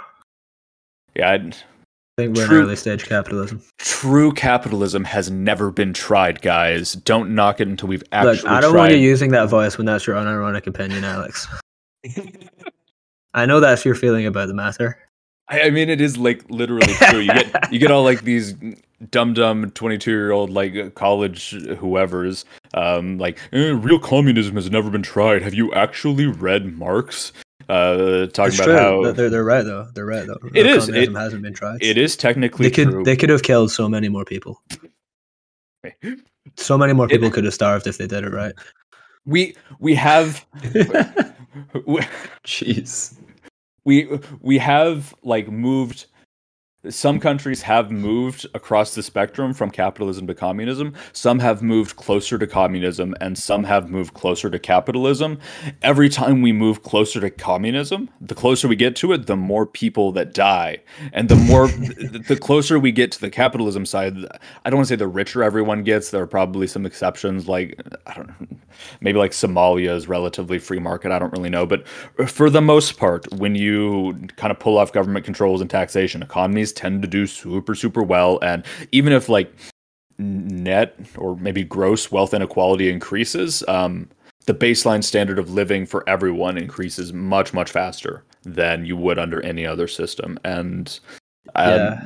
Yeah, I'd, I think we're True. in early stage capitalism. true capitalism has never been tried, guys. Don't knock it until we've actually Look, I don't tried. want you using that voice when that's your unironic opinion, Alex. I know that's your feeling about the matter. I, I mean, it is like literally true. You get you get all like these dumb dumb twenty two year old like college whoever's um like eh, real communism has never been tried. Have you actually read Marx? Uh, talking It's about true. how They're, they're right though. They're right though. It is. Communism It- hasn't been tried. it is technically They could true. they could have killed so many more people. So many more It- people could have starved if they did it right. we we have Jeez. we we have like moved some countries have moved across the spectrum from capitalism to communism. Some have moved closer to communism and some have moved closer to capitalism. Every time we move closer to communism the closer we get to it the more people that die. And the more the closer we get to the capitalism side i don't want to say the richer everyone gets. There are probably some exceptions like i don't know maybe like somalia is relatively free market i don't really know. But for the most part when you kind of pull off government controls and taxation economies tend to do super super well and even if like net or maybe gross wealth inequality increases um, the baseline standard of living for everyone increases much much faster than you would under any other system and um, Yeah.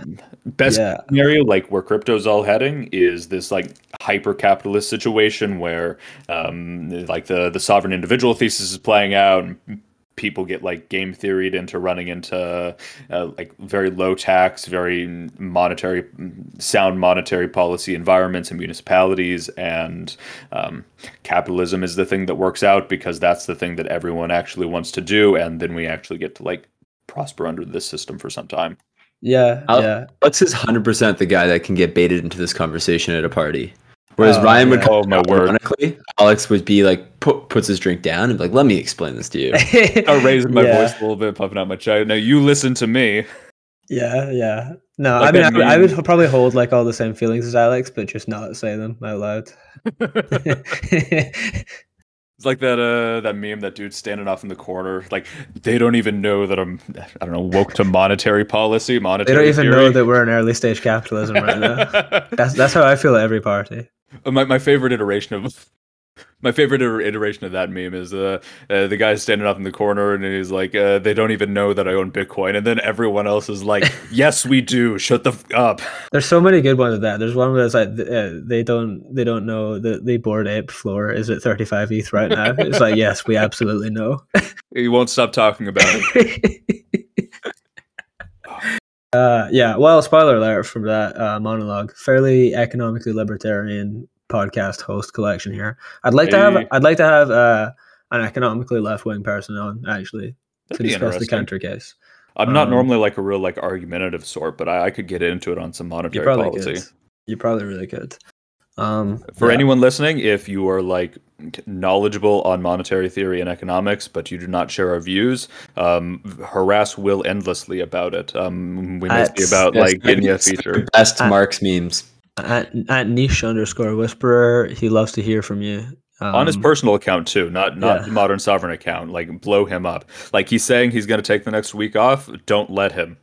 best Yeah. scenario like where crypto's all heading is this like hyper capitalist situation where um, like the the sovereign individual thesis is playing out and people get like game theoried into running into uh, like very low tax very monetary sound monetary policy environments and municipalities and um, capitalism is the thing that works out because that's the thing that everyone actually wants to do and then we actually get to like prosper under this system for some time Yeah, I'll- yeah. Alex is 100% the guy that can get baited into this conversation at a party. Whereas Oh, Ryan would yeah. come Oh, my out word. Alex would be like, put, puts his drink down and be like, let me explain this to you. I raising my Yeah. voice a little bit, puffing out my chest. Now you listen to me. Yeah, yeah. No, Like I mean, I, that would- I would probably hold like all the same feelings as Alex, but just not say them out loud. It's like that uh that meme that dude standing off in the corner. Like they don't even know that I'm I don't know woke to monetary policy, they monetary. don't even know that we're in early stage capitalism right now. That's that's how I feel at every party. my my favorite iteration of my favorite iteration of that meme is uh, uh the guy standing up in the corner and he's like uh, they don't even know that I own Bitcoin and then everyone else is like yes we do shut the f- up There's so many good ones of that. There's one where it's like uh, they don't they don't know that the Bored Ape floor is at 35 ETH right now. It's like yes, we absolutely know. he won't stop talking about it uh, yeah. Well, spoiler alert from that uh, monologue. Fairly economically libertarian podcast host collection here. I'd like to have I'd like to have uh, an economically left wing person on actually That'd to discuss the counter case. I'm not Um, normally like a real like argumentative sort, but I, I could get into it on some monetary probably policy. could. You probably really could. Um, For yeah. anyone listening, if you are like knowledgeable on monetary theory and economics, but you do not share our views, um, harass Will endlessly about it. Um, we may see That's- about like getting a feature. Best Uh, Marx memes. at, at niche underscore whisperer, he loves to hear from you. Um, on his personal account too, not not yeah. modern sovereign account. Like blow him up. Like he's saying he's going to take the next week off. Don't let him.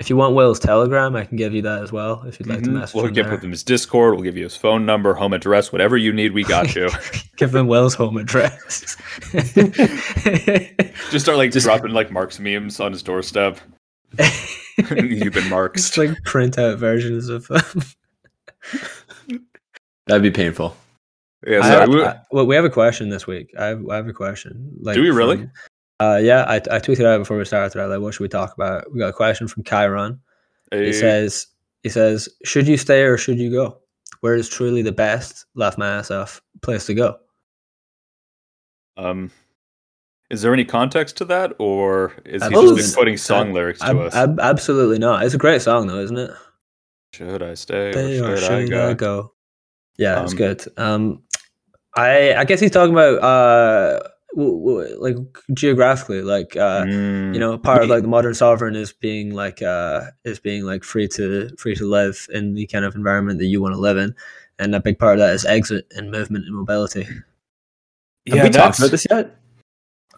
If you want Will's Telegram, I can give you that as well. If you'd like to Mhm. message We'll him give there. him his Discord. We'll give you his phone number, home address, whatever you need. We got you. give him Will's home address. Just start like dropping like Marx memes on his doorstep. You've been Mark's. Just like print out versions of them. That'd be painful. Yeah, sorry. have- we- I- well, we have a question this week. I have, I have a question. Like, Do we really? from- uh, yeah, I, I tweeted out before we started. today, Like, what should we talk about? We got a question from Chiron. eh, He says, he says, should you stay or should you go? Where is truly the best? Laugh my ass off. Place to go. um, is there any context to that, or is he just like, putting song lyrics to Ab- us? ab- absolutely not. It's a great song though, isn't it? should I stay or or should I should go? I go? Yeah, it's Um, good. Um, I I guess he's talking about uh, like geographically, like uh, Mm, you know, part of like the modern sovereign is being like uh, is being like free to free to live in the kind of environment that you want to live in, and a big part of that is exit and movement and mobility. Have yeah, we talked about this yet?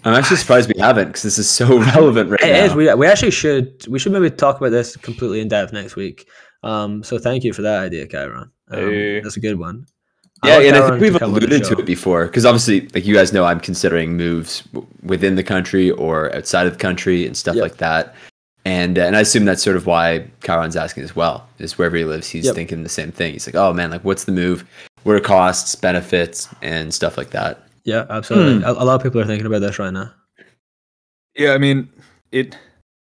I'm actually surprised we haven't because this is so relevant right It now. is. We, we actually should we should maybe talk about this completely in depth next week. Um, so thank you for that idea, Chiron. Um, Hey. That's a good one. I Yeah, want and I think we've to come on the alluded to it before because obviously, like you guys know, I'm considering moves w- within the country or outside of the country and stuff Yep. like that. And uh, and I assume that's sort of why Chiron's asking as well. Is wherever he lives, he's Yep. thinking the same thing. He's like, oh man, like what's the move? What are costs, benefits, and stuff like that. Yeah, absolutely. Hmm. A, a lot of people are thinking about this right now. Yeah, I mean, it.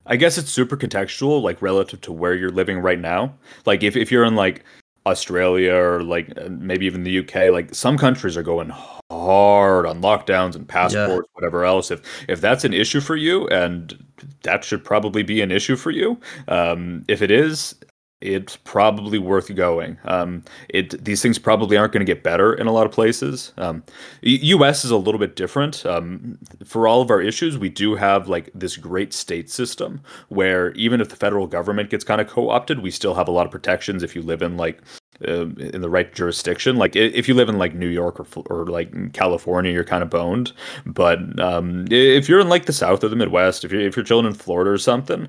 I guess it's super contextual, like relative to where you're living right now. Like if if you're in like Australia or like uh, maybe even the UK, like some countries are going hard on lockdowns and passports, whatever else. If if that's an issue for you, and that should probably be an issue for you. Um, if it is, it's probably worth going. Um, it these things probably aren't going to get better in a lot of places. Um, U.S. is a little bit different. Um, for all of our issues, we do have like this great state system where even if the federal government gets kind of co-opted, we still have a lot of protections if you live in like uh, in the right jurisdiction. Like if you live in like New York or or like California, you're kind of boned. But um, if you're in like the South or the Midwest, if you're if you're chilling in Florida or something,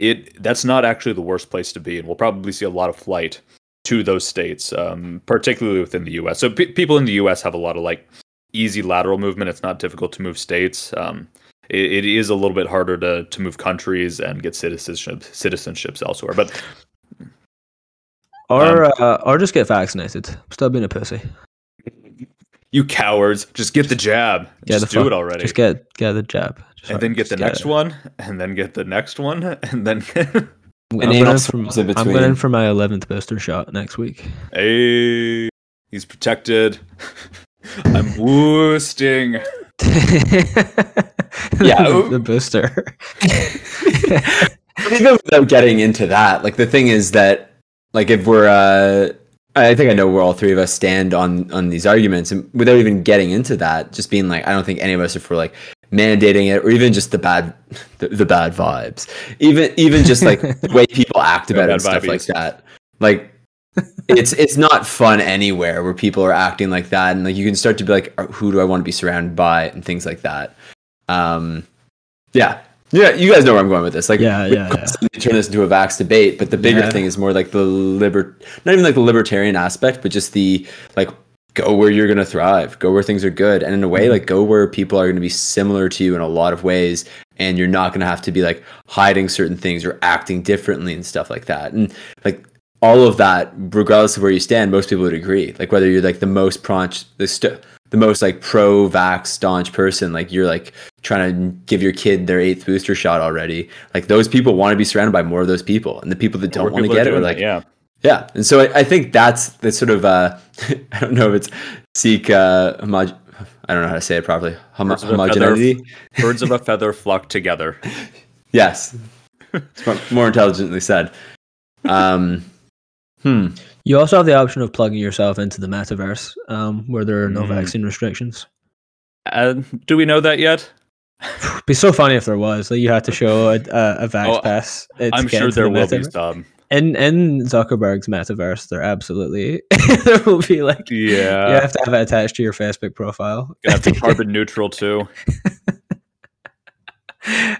it that's not actually the worst place to be, and we'll probably see a lot of flight to those states, um, particularly within the U.S. So pe people in the U.S. have a lot of like easy lateral movement. It's not difficult to move states. Um, it, it is a little bit harder to to move countries and get citizenship citizenships elsewhere. But Or uh, or just get vaccinated. Stop being a pussy. You cowards, just get the jab. Get just the do fuck- it already. Just get get the jab. Just and then get just the next it. one, and then get the next one, and then I'm going, anal in for, I'm going in for my 11th booster shot next week. hey, he's protected. I'm woosting. Yeah. the, the booster. Even without getting into that, like the thing is that, like if we're, uh, I think I know where all three of us stand on on these arguments, and without even getting into that, just being like, I don't think any of us are for like mandating it, or even just the bad, the, the bad vibes, even even just like the way people act about it and stuff like that, like. it's it's not fun anywhere where people are acting like that and like you can start to be like "Uh, who do i want to be surrounded by? and things like that. Um yeah yeah you guys know where i'm going with this like Yeah, yeah, yeah. turn this into a vax debate but the bigger Yeah. thing is more like the liber not even like the libertarian aspect but just the like go where you're going to thrive go where things are good and in a way Mm-hmm. like go where people are going to be similar to you in a lot of ways and you're not going to have to be like hiding certain things or acting differently and stuff like that and like all of that regardless of where you stand most people would agree like whether you're like the most praunch the st- the most like pro vax staunch person like you're like trying to give your kid their eighth booster shot already like those people want to be surrounded by more of those people and the people that don't want to get it are like that, yeah. yeah, and so I, I think that's the sort of uh, I don't know if it's seek uh, homog- I don't know how to say it properly Homo- Birds of a feather. homogeneity. Birds of a feather flock together. Yes, it's more, more intelligently said. Um, Hmm. You also have the option of plugging yourself into the metaverse, um, where there are no Mm. vaccine restrictions. Uh, do we know that yet? It'd be so funny if there was. Like you had to show a, a, a vax Oh, pass. I'm sure there the will be some. In in Zuckerberg's metaverse, there absolutely there will be like Yeah. you have to have it attached to your Facebook profile. Gonna have to carbon neutral too.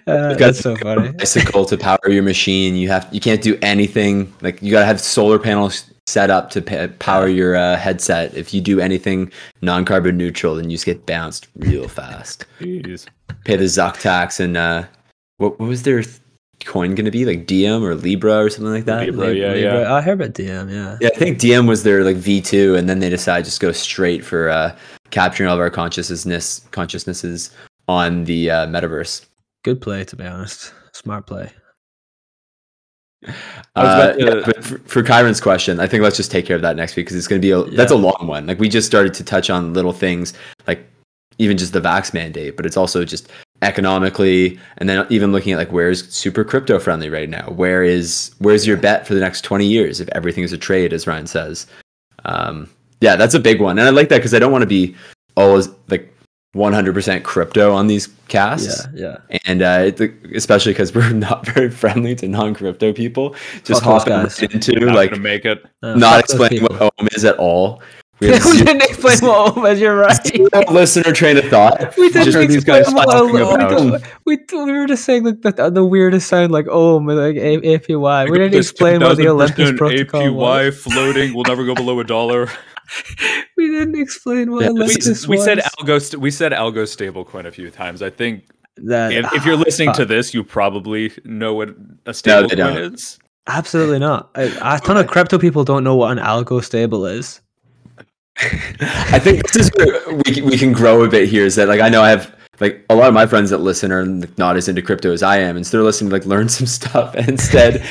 Uh, that's so funny. bicycle to power your machine. You have you can't do anything like you gotta have solar panels set up to pa- power your uh, headset. If you do anything non-carbon neutral, then you just get bounced real fast. Jeez. Pay the Zuck tax and uh, what, what was their th- coin gonna be like Diem or Libra or something like that? Libra, yeah, Libra- yeah. I heard about Diem. Yeah, Yeah, I think Diem was their like V two, and then they decided just go straight for uh, capturing all of our consciousness consciousnesses on the uh, metaverse. good play to be honest. Smart play. Uh, to- yeah, but for, for Chiron's question, I think let's just take care of that next week because it's going to be a that's a long one. Like we just started to touch on little things, like even just the vax mandate, but it's also just economically, and then even looking at like where's super crypto friendly right now. Where is where's your bet for the next twenty years if everything is a trade, as Ryan says. Um, yeah, that's a big one, and I like that because I don't want to be always like one hundred percent crypto on these casts Yeah, yeah. and uh, it, especially because we're not very friendly to non-crypto people, just Fuck hopping guys. right into Not like make it. Uh, not fuck explaining what Ohm is at all. We we have zero, didn't explain what Ohm is. You're right. listener train of thought. We didn't Just are explain these guys what talking Ohm about? we, we, we were just saying like the, the weirdest sound like Ohm like A- APY. We didn't explain what the Olympus protocol APY was. floating will never go below a dollar. We didn't explain what Yeah, we- We, Olympus we was. said algo. St- we said algo stablecoin a few times. I think that. if, if you're listening to this, you probably know what a No, they stablecoin don't. is. Absolutely not. A, a ton of crypto people don't know what an algo stable is. I think this is where we can- we can grow a bit here. Is that like I know I have like a lot of my friends that listen are not as into crypto as I am, and so they're listening to like learn some stuff. And instead,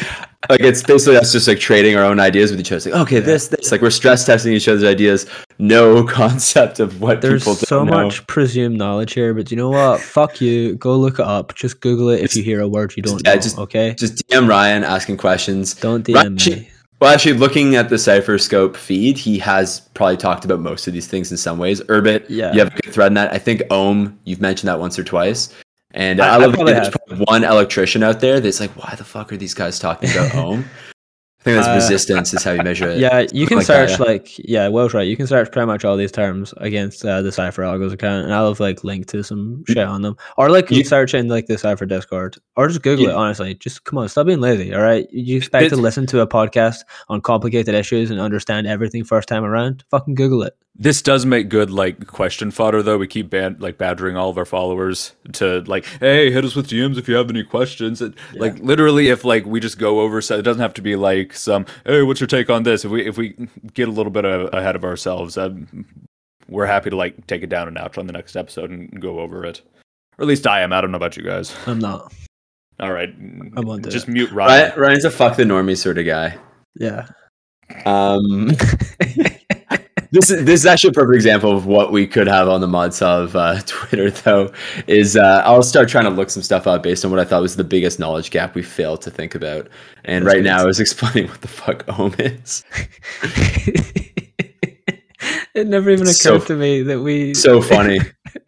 like it's basically us just like trading our own ideas with each other. It's like okay, this this like we're stress testing each other's ideas. No concept of what There's people so don't know. much presumed knowledge here, but you know what? Fuck you. Go look it up. Just Google it if you hear a word you don't yeah, know. just- okay? Just DM Ryan asking questions. Don't Ryan, DM she- me. Well, actually, looking at the Cipher Scope feed, he has probably talked about most of these things in some ways. Urbit, Yeah. you have a good thread in that. I think Ohm, you've mentioned that once or twice. And uh, I- I, I love that there's probably one electrician out there that's like, why the fuck are these guys talking about Ohm? I think that's Uh, resistance is how you measure it. Yeah, you can like that, search yeah. like yeah, Will's right. You can search pretty much all these terms against uh, the Cipher Algos account, and I'll have like linked to some shit on them, or like you search in like the Cipher Discord, or just Google You- it. Honestly, just come on, stop being lazy. All right, you expect to listen to a podcast on complicated issues and understand everything first time around? Fucking Google it. This does make good like question fodder though. We keep ban- like badgering all of our followers to like, hey, hit us with DMs if you have any questions. It, Like literally, if like we just go over, so it doesn't have to be like some, hey, what's your take on this? If we if we get a little bit uh, ahead of ourselves, um, we're happy to like take it down a notch on the next episode and go over it. Or at least I am. I don't know about you guys. I'm not. All right, I won't do just it. mute Ryan. Ryan, Ryan's a fuck the normie sort of guy. Yeah. Um, this is this is actually a perfect example of what we could have on the mods of uh, Twitter. Though is uh, I'll start trying to look some stuff up based on what I thought was the biggest knowledge gap we failed to think about. And That's right now. I was explaining what the fuck Ohm is. it never even So- occurred to me that we So funny.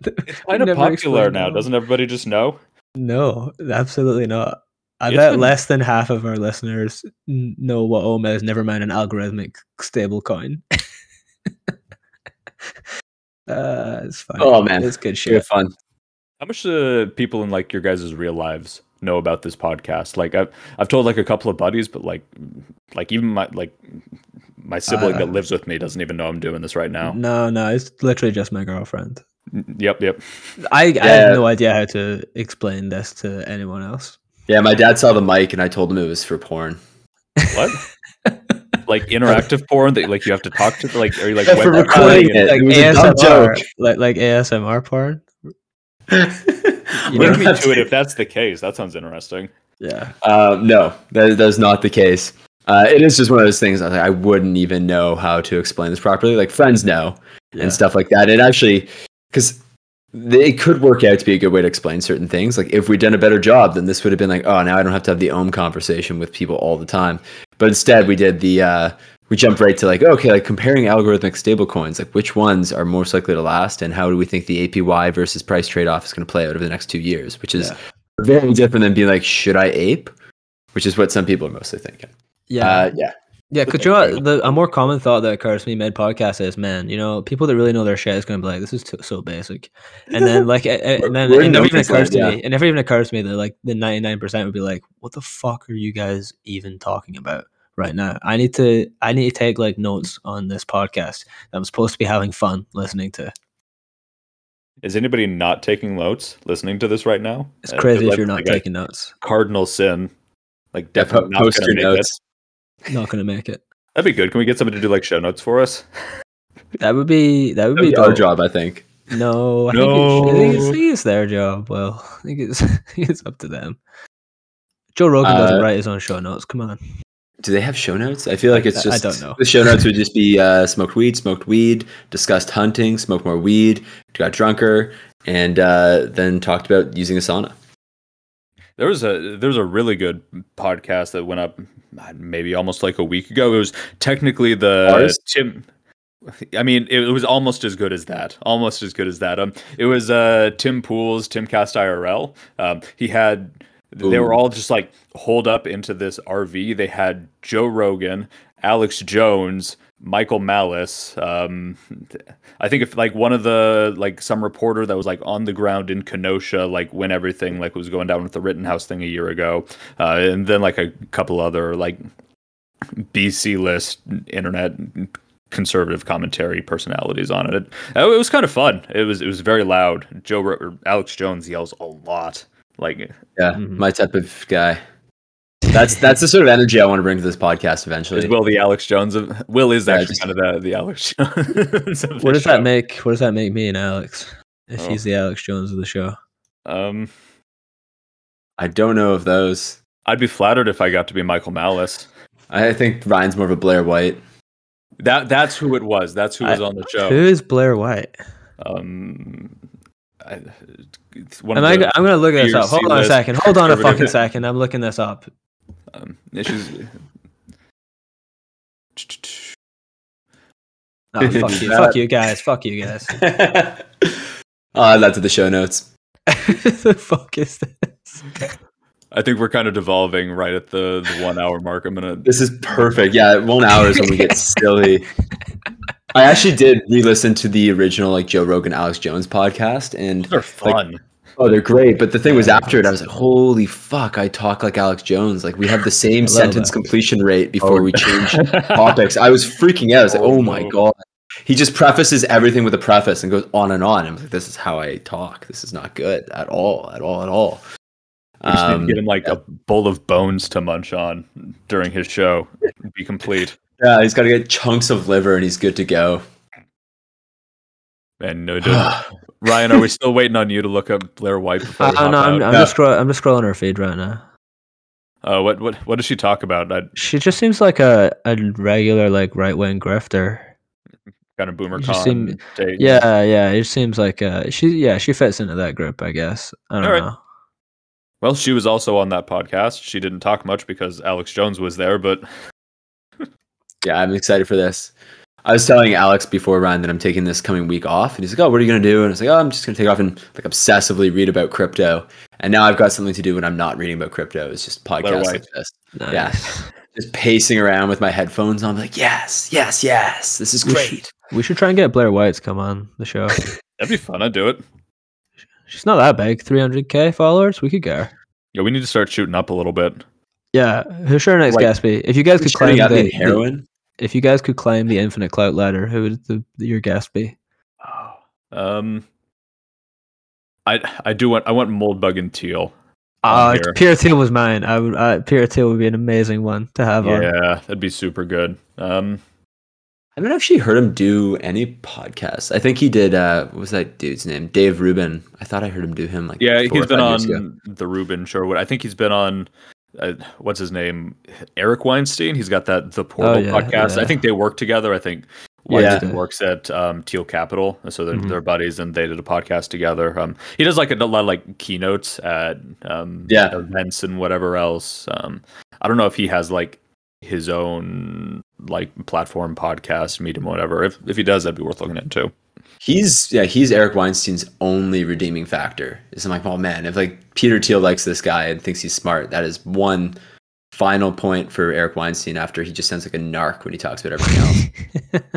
It's kind of popular now. that. Doesn't everybody just know? No, absolutely not. I It's bet been- less than half of our listeners know what OMA is, never mind an algorithmic stable coin. uh, it's fine. Oh, man. It's good Good shit. fun. How much do people in like your guys' real lives know about this podcast? Like I've I've told like a couple of buddies, but like like even my like my sibling Uh, that lives with me doesn't even know I'm doing this right now. No, no, it's literally just my girlfriend. Yep, yep. I, I have no idea how to explain this to anyone else. Yeah, my dad saw the mic and I told him it was for porn. What? like interactive porn that like you have to talk to like are you like Yeah, wet for that recording it. like was a dumb ASMR, joke. like like ASMR porn. I'm Link me to it if that's the case. That sounds interesting. Yeah, Um, no, that, that's not the case. Uh, it is just one of those things. I, like, I wouldn't even know how to explain this properly. Like friends know yeah. and stuff like that. And actually, because it could work out to be a good way to explain certain things. Like if we'd done a better job, then this would have been like, oh, now I don't have to have the ohm conversation with people all the time. But instead, we did the uh, we jumped right to like, okay, like comparing algorithmic stablecoins, like which ones are most likely to last, and how do we think the APY versus price trade off is going to play out over the next two years, which is Yeah. very different than being like, should I ape? Which is what some people are mostly thinking. Yeah, Uh, yeah. Yeah. Because you know? The, a more common thought that occurs to me mid podcast is, man, you know, people that really know their shit is going to be like, this is too, so basic, and then like, a- a- and then it never even occurs land, to me. It never even occurs to me that like the ninety nine percent would be like, what the fuck are you guys even talking about right now? I need to, I need to take like notes on this podcast that I'm supposed to be having fun listening to. Is anybody not taking notes listening to this right now? It's Uh, crazy if like- you're not like taking notes. cardinal sin. Like Yeah, definitely po- not post gonna your make it. notes. Not gonna make it. That'd be good. Can we get somebody to do like show notes for us? That would be that would That'd be be our job, I think. No, I think, it, I, think it's, think it's their job. Well, I think it's, it's up to them. Joe Rogan doesn't Uh, write his own show notes. Come on. Do they have show notes? I feel like it's just I don't know. The show notes would just be uh, smoked weed, smoked weed, discussed hunting, smoked more weed, got drunker, and uh, then talked about using a sauna. There was a there was a really good podcast that went up uh, maybe almost like a week ago. It was technically the Ours? Tim. I mean, it, was almost as good as that. Almost as good as that. Um, it was uh Tim Pool's, Tim Cast IRL. Um, he had they were all just like holed up into this RV. They had Joe Rogan, Alex Jones, Michael Malice. Um, I think if like one of the like some reporter that was like on the ground in Kenosha, like when everything like was going down with the Rittenhouse thing a year ago, uh, and then like a couple other like BC list internet conservative commentary personalities on it. It, it was kind of fun. It was it was very loud. Joe Ro- Alex Jones yells a lot. Like Yeah, Mhm. my type of guy. That's that's the sort of energy I want to bring to this podcast eventually. is Will the Alex Jones of Will is Yeah, actually just- kind of the the Alex Jones. of What the does that make? What does that make me and Alex? If Oh. he's the Alex Jones of the show. Um, I don't know of those. I'd be flattered if I got to be Michael Malice. I think Ryan's more of a Blair White. That that's who it was. That's who was I- on the show. Who is Blair White? Um, I, one Am of I, I'm gonna look this up. Hold on a C-list second. Hold on a fucking second. I'm looking this up. Um, issues. Oh, fuck you. Fuck you guys. Fuck you guys. I'll add that to the show notes. the fuck is this? I think we're kind of devolving right at the, the one hour mark. I'm gonna. This is perfect. Yeah, one hour is when we get silly. I actually did re-listen to the original like Joe Rogan, Alex Jones podcast, and They're fun. Oh, they're great. But the thing was, after it, I was like, "Holy fuck!" I talk like Alex Jones. Like we have the same sentence that. completion rate before Oh. we change topics. I was freaking out. I was like, Oh, "Oh my god!" He just prefaces everything with a preface and goes on and on. I'm like, "This is how I talk. This is not good at all, at all, at all." We just need Um, to get him like a bowl of bones to munch on during his show. Be complete. yeah, he's got to get chunks of liver and he's good to go. And no. Ryan, are we still waiting on you to look up Blair White before Uh, no, I'm. I'm Yeah. just scroll- I'm just scrolling her feed right now. Uh, what what what does she talk about? That She just seems like a, a regular like right wing grifter. kind of boomer con seem- Yeah, yeah. It seems like uh she yeah she fits into that group. I guess. I don't Alright. know. Well, she was also on that podcast. She didn't talk much because Alex Jones was there, but Yeah, I'm excited for this. I was telling Alex before Ryan that I'm taking this coming week off, and he's like, "Oh, what are you gonna do?" And I was like, "Oh, I'm just gonna take off and like obsessively read about crypto." And now I've got something to do when I'm not reading about crypto. It's just podcasts like this, Nice. Yeah. just pacing around with my headphones on, like, "Yes, yes, yes, this is great." We should try and get Blair White to come on the show. that'd be fun. I'd do it. She's not that big. 300k followers. We could get her. Yeah, we need to start shooting up a little bit. Yeah. Who's our next Like, guest be? If you guys could Shutting claim out the, the the- heroin. If you guys could climb the infinite clout ladder, who would the, your guest be? Um, I I do want I want Moldbug and Thiel. Uh, here. Peter Thiel was mine. I would. Uh, Peter Thiel would be an amazing one to have on. Yeah, that'd be super good. Um, I haven't actually heard him do any podcasts. I think he did. uh What was that dude's name? Dave Rubin. I thought I heard him do him like yeah, four he's or been five on the Rubin show. What I think he's been on. Uh, what's his name? Eric Weinstein. He's got that the Portal Oh, yeah, podcast. I think they work together. I think Weinstein Yeah. works at um, Thiel Capital, so they're, Mhm. they're buddies, and they did a podcast together. Um, he does like a, lot of like keynotes at um, Yeah. events and whatever else. Um, I don't know if he has like his own like platform podcast, medium, whatever. If if he does, that'd be worth looking into. He's yeah, he's Eric Weinstein's only redeeming factor. Is I'm like, oh man, if like Peter Thiel likes this guy and thinks he's smart, that is one final point for Eric Weinstein after he just sounds like a narc when he talks about everything else.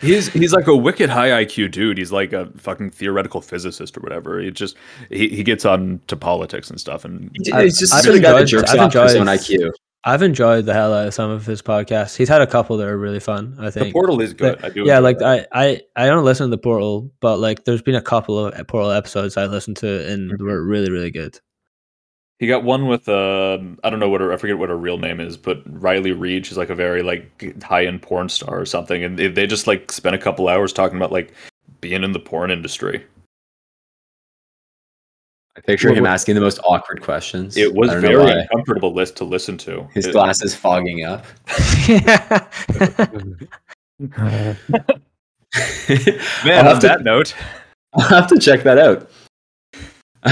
He's he's like a wicked high IQ dude. He's like a fucking theoretical physicist or whatever. He just he, he gets on to politics and stuff. And I- He's just I've a guy that enjoyed- jerks I've off to his own IQ. I've enjoyed the hell out of some of his podcasts. He's had a couple that are really fun. I the think. portal is good. But- I do. yeah, like that. I, I, I don't listen to the Portal, but like there's been a couple of Portal episodes I listened to and Mhm. were really, really good. He got one with um I don't know what her I forget what her real name is, but Riley Reid. She's like a very like high end porn star or something, and they, they just like spent a couple hours talking about like being in the porn industry. I picture What- him asking the most awkward questions. It was I very uncomfortable list to listen to. His It- glasses fogging up. Man, I'll on have, to, that note, I'll have to check that out.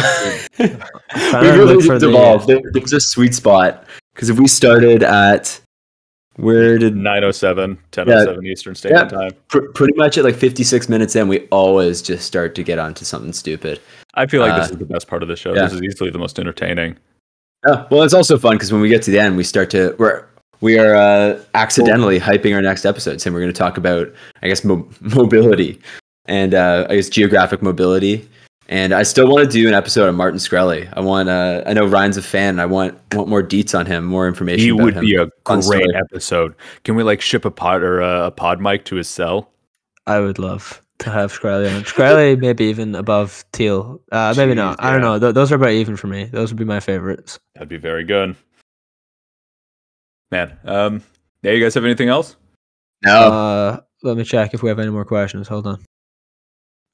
we to really look the, uh, evolved. There, there's a sweet spot because if we started at where did 907, 1007 Eastern Standard Time. pr- pretty much at like 56 minutes in, we always just start to get onto something stupid. I feel like this Uh, is the best part of the show. yeah. This is easily the most entertaining. Oh, well, it's also fun because when we get to the end, we start to we're we are uh, accidentally hyping our next episode, saying we're going to talk about, I guess, mo- mobility and uh, I guess geographic mobility. And I still want to do an episode on Martin Shkreli. I want. Uh, I know Ryan's a fan. And I want want more deets on him, more information. He about would him. be a Fun great story. episode. Can we like ship a pod or a, a pod mic to his cell? I would love to have Shkreli on. Shkreli maybe even above Thiel. Uh, maybe Jeez, not. I don't know. Th- those are about even for me. Those would be my favorites. That'd be very good. Man, um, yeah, you guys have anything else? No, Uh, let me check if we have any more questions. Hold on.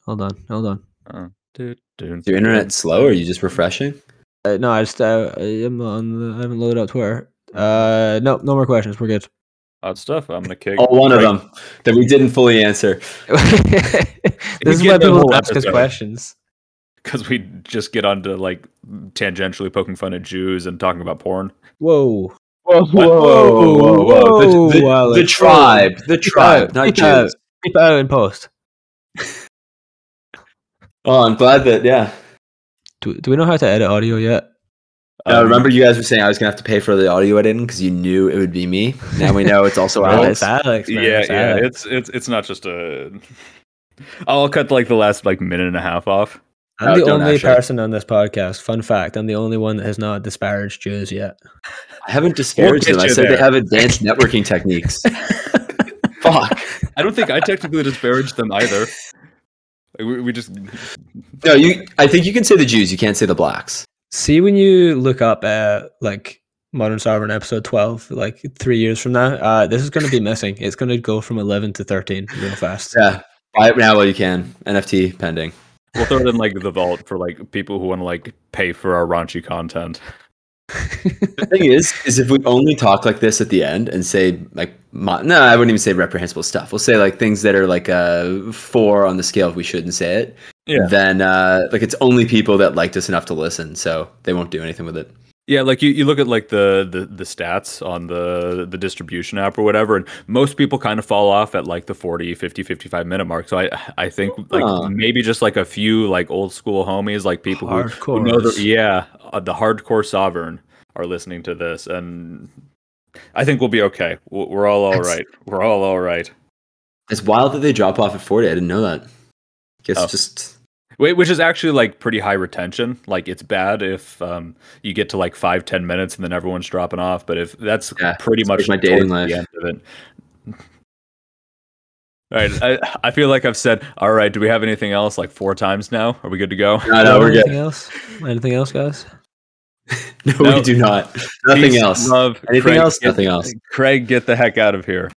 Hold on. Hold on. Uh, do, do, is your internet slow? Or are you just refreshing? Uh, no, I just uh, I'm on the, I haven't loaded up Twitter. Uh, no, no more questions. We're good. Odd stuff. I'm gonna kick. Oh, one of them that we didn't fully answer. this is get why the people whole ask us questions. because we just get onto like tangentially poking fun at Jews and talking about porn. Whoa. Whoa, whoa, whoa, The, the- the tribe, the tribe, out, not. Jews. Keep out in post. Oh, I'm glad that yeah. Do, do we know how to edit audio yet? Uh, Um, remember, you guys were saying I was gonna have to pay for the audio editing because you knew it would be me. Now we know it's also Alex. it's Alex. Man. yeah, it's yeah. Alex. It's it's it's not just a. I'll cut like the last like minute and a half off. I'm No, the only actually. person on this podcast. Fun fact: I'm the only one that has not disparaged Jews yet. I haven't disparaged We'll them. I get you said they have advanced networking techniques. Fuck. I don't think I technically disparaged them either. Like, we, we just No, you. I think you can say the Jews. You can't say the blacks. See, when you look up uh, like Modern Sovereign episode 12, like three years from now, uh, this is going to be missing. It's going to go from 11 to 13 real fast. Yeah. Buy it now while you can. NFT pending. we'll throw it in like the vault for like people who want to like pay for our raunchy content. The thing is, is if we only talk like this at the end and say like, mo- no, I wouldn't even say reprehensible stuff. We'll say like things that are like a four on the scale if we shouldn't say it. Yeah. Then uh, like it's only people that liked us enough to listen, so they won't do anything with it. Yeah, like you, you look at like the, the the stats on the the distribution app or whatever, and most people kind of fall off at like the 40, 50, 55 minute mark. So I I think like Huh. maybe just like a few like old school homies, like people who, who know the yeah uh, the hardcore sovereign are listening to this, and I think we'll be okay. We're all all right. We're all all right. It's wild that they drop off at forty. I didn't know that. I Guess Oh. just which is actually like pretty high retention. Like it's bad if um, you get to like five, ten minutes and then everyone's dropping off. But if that's Yeah, pretty much my towards dating the life. end of it. All right, I, I feel like I've said all right. Do we have anything else? Like four times now? Are we good to go? no, no, we're Anything good. else? Anything else, guys? No, No. we do not. Nothing else. Love. Anything Craig, else? get- Nothing else. Craig, get the heck out of here.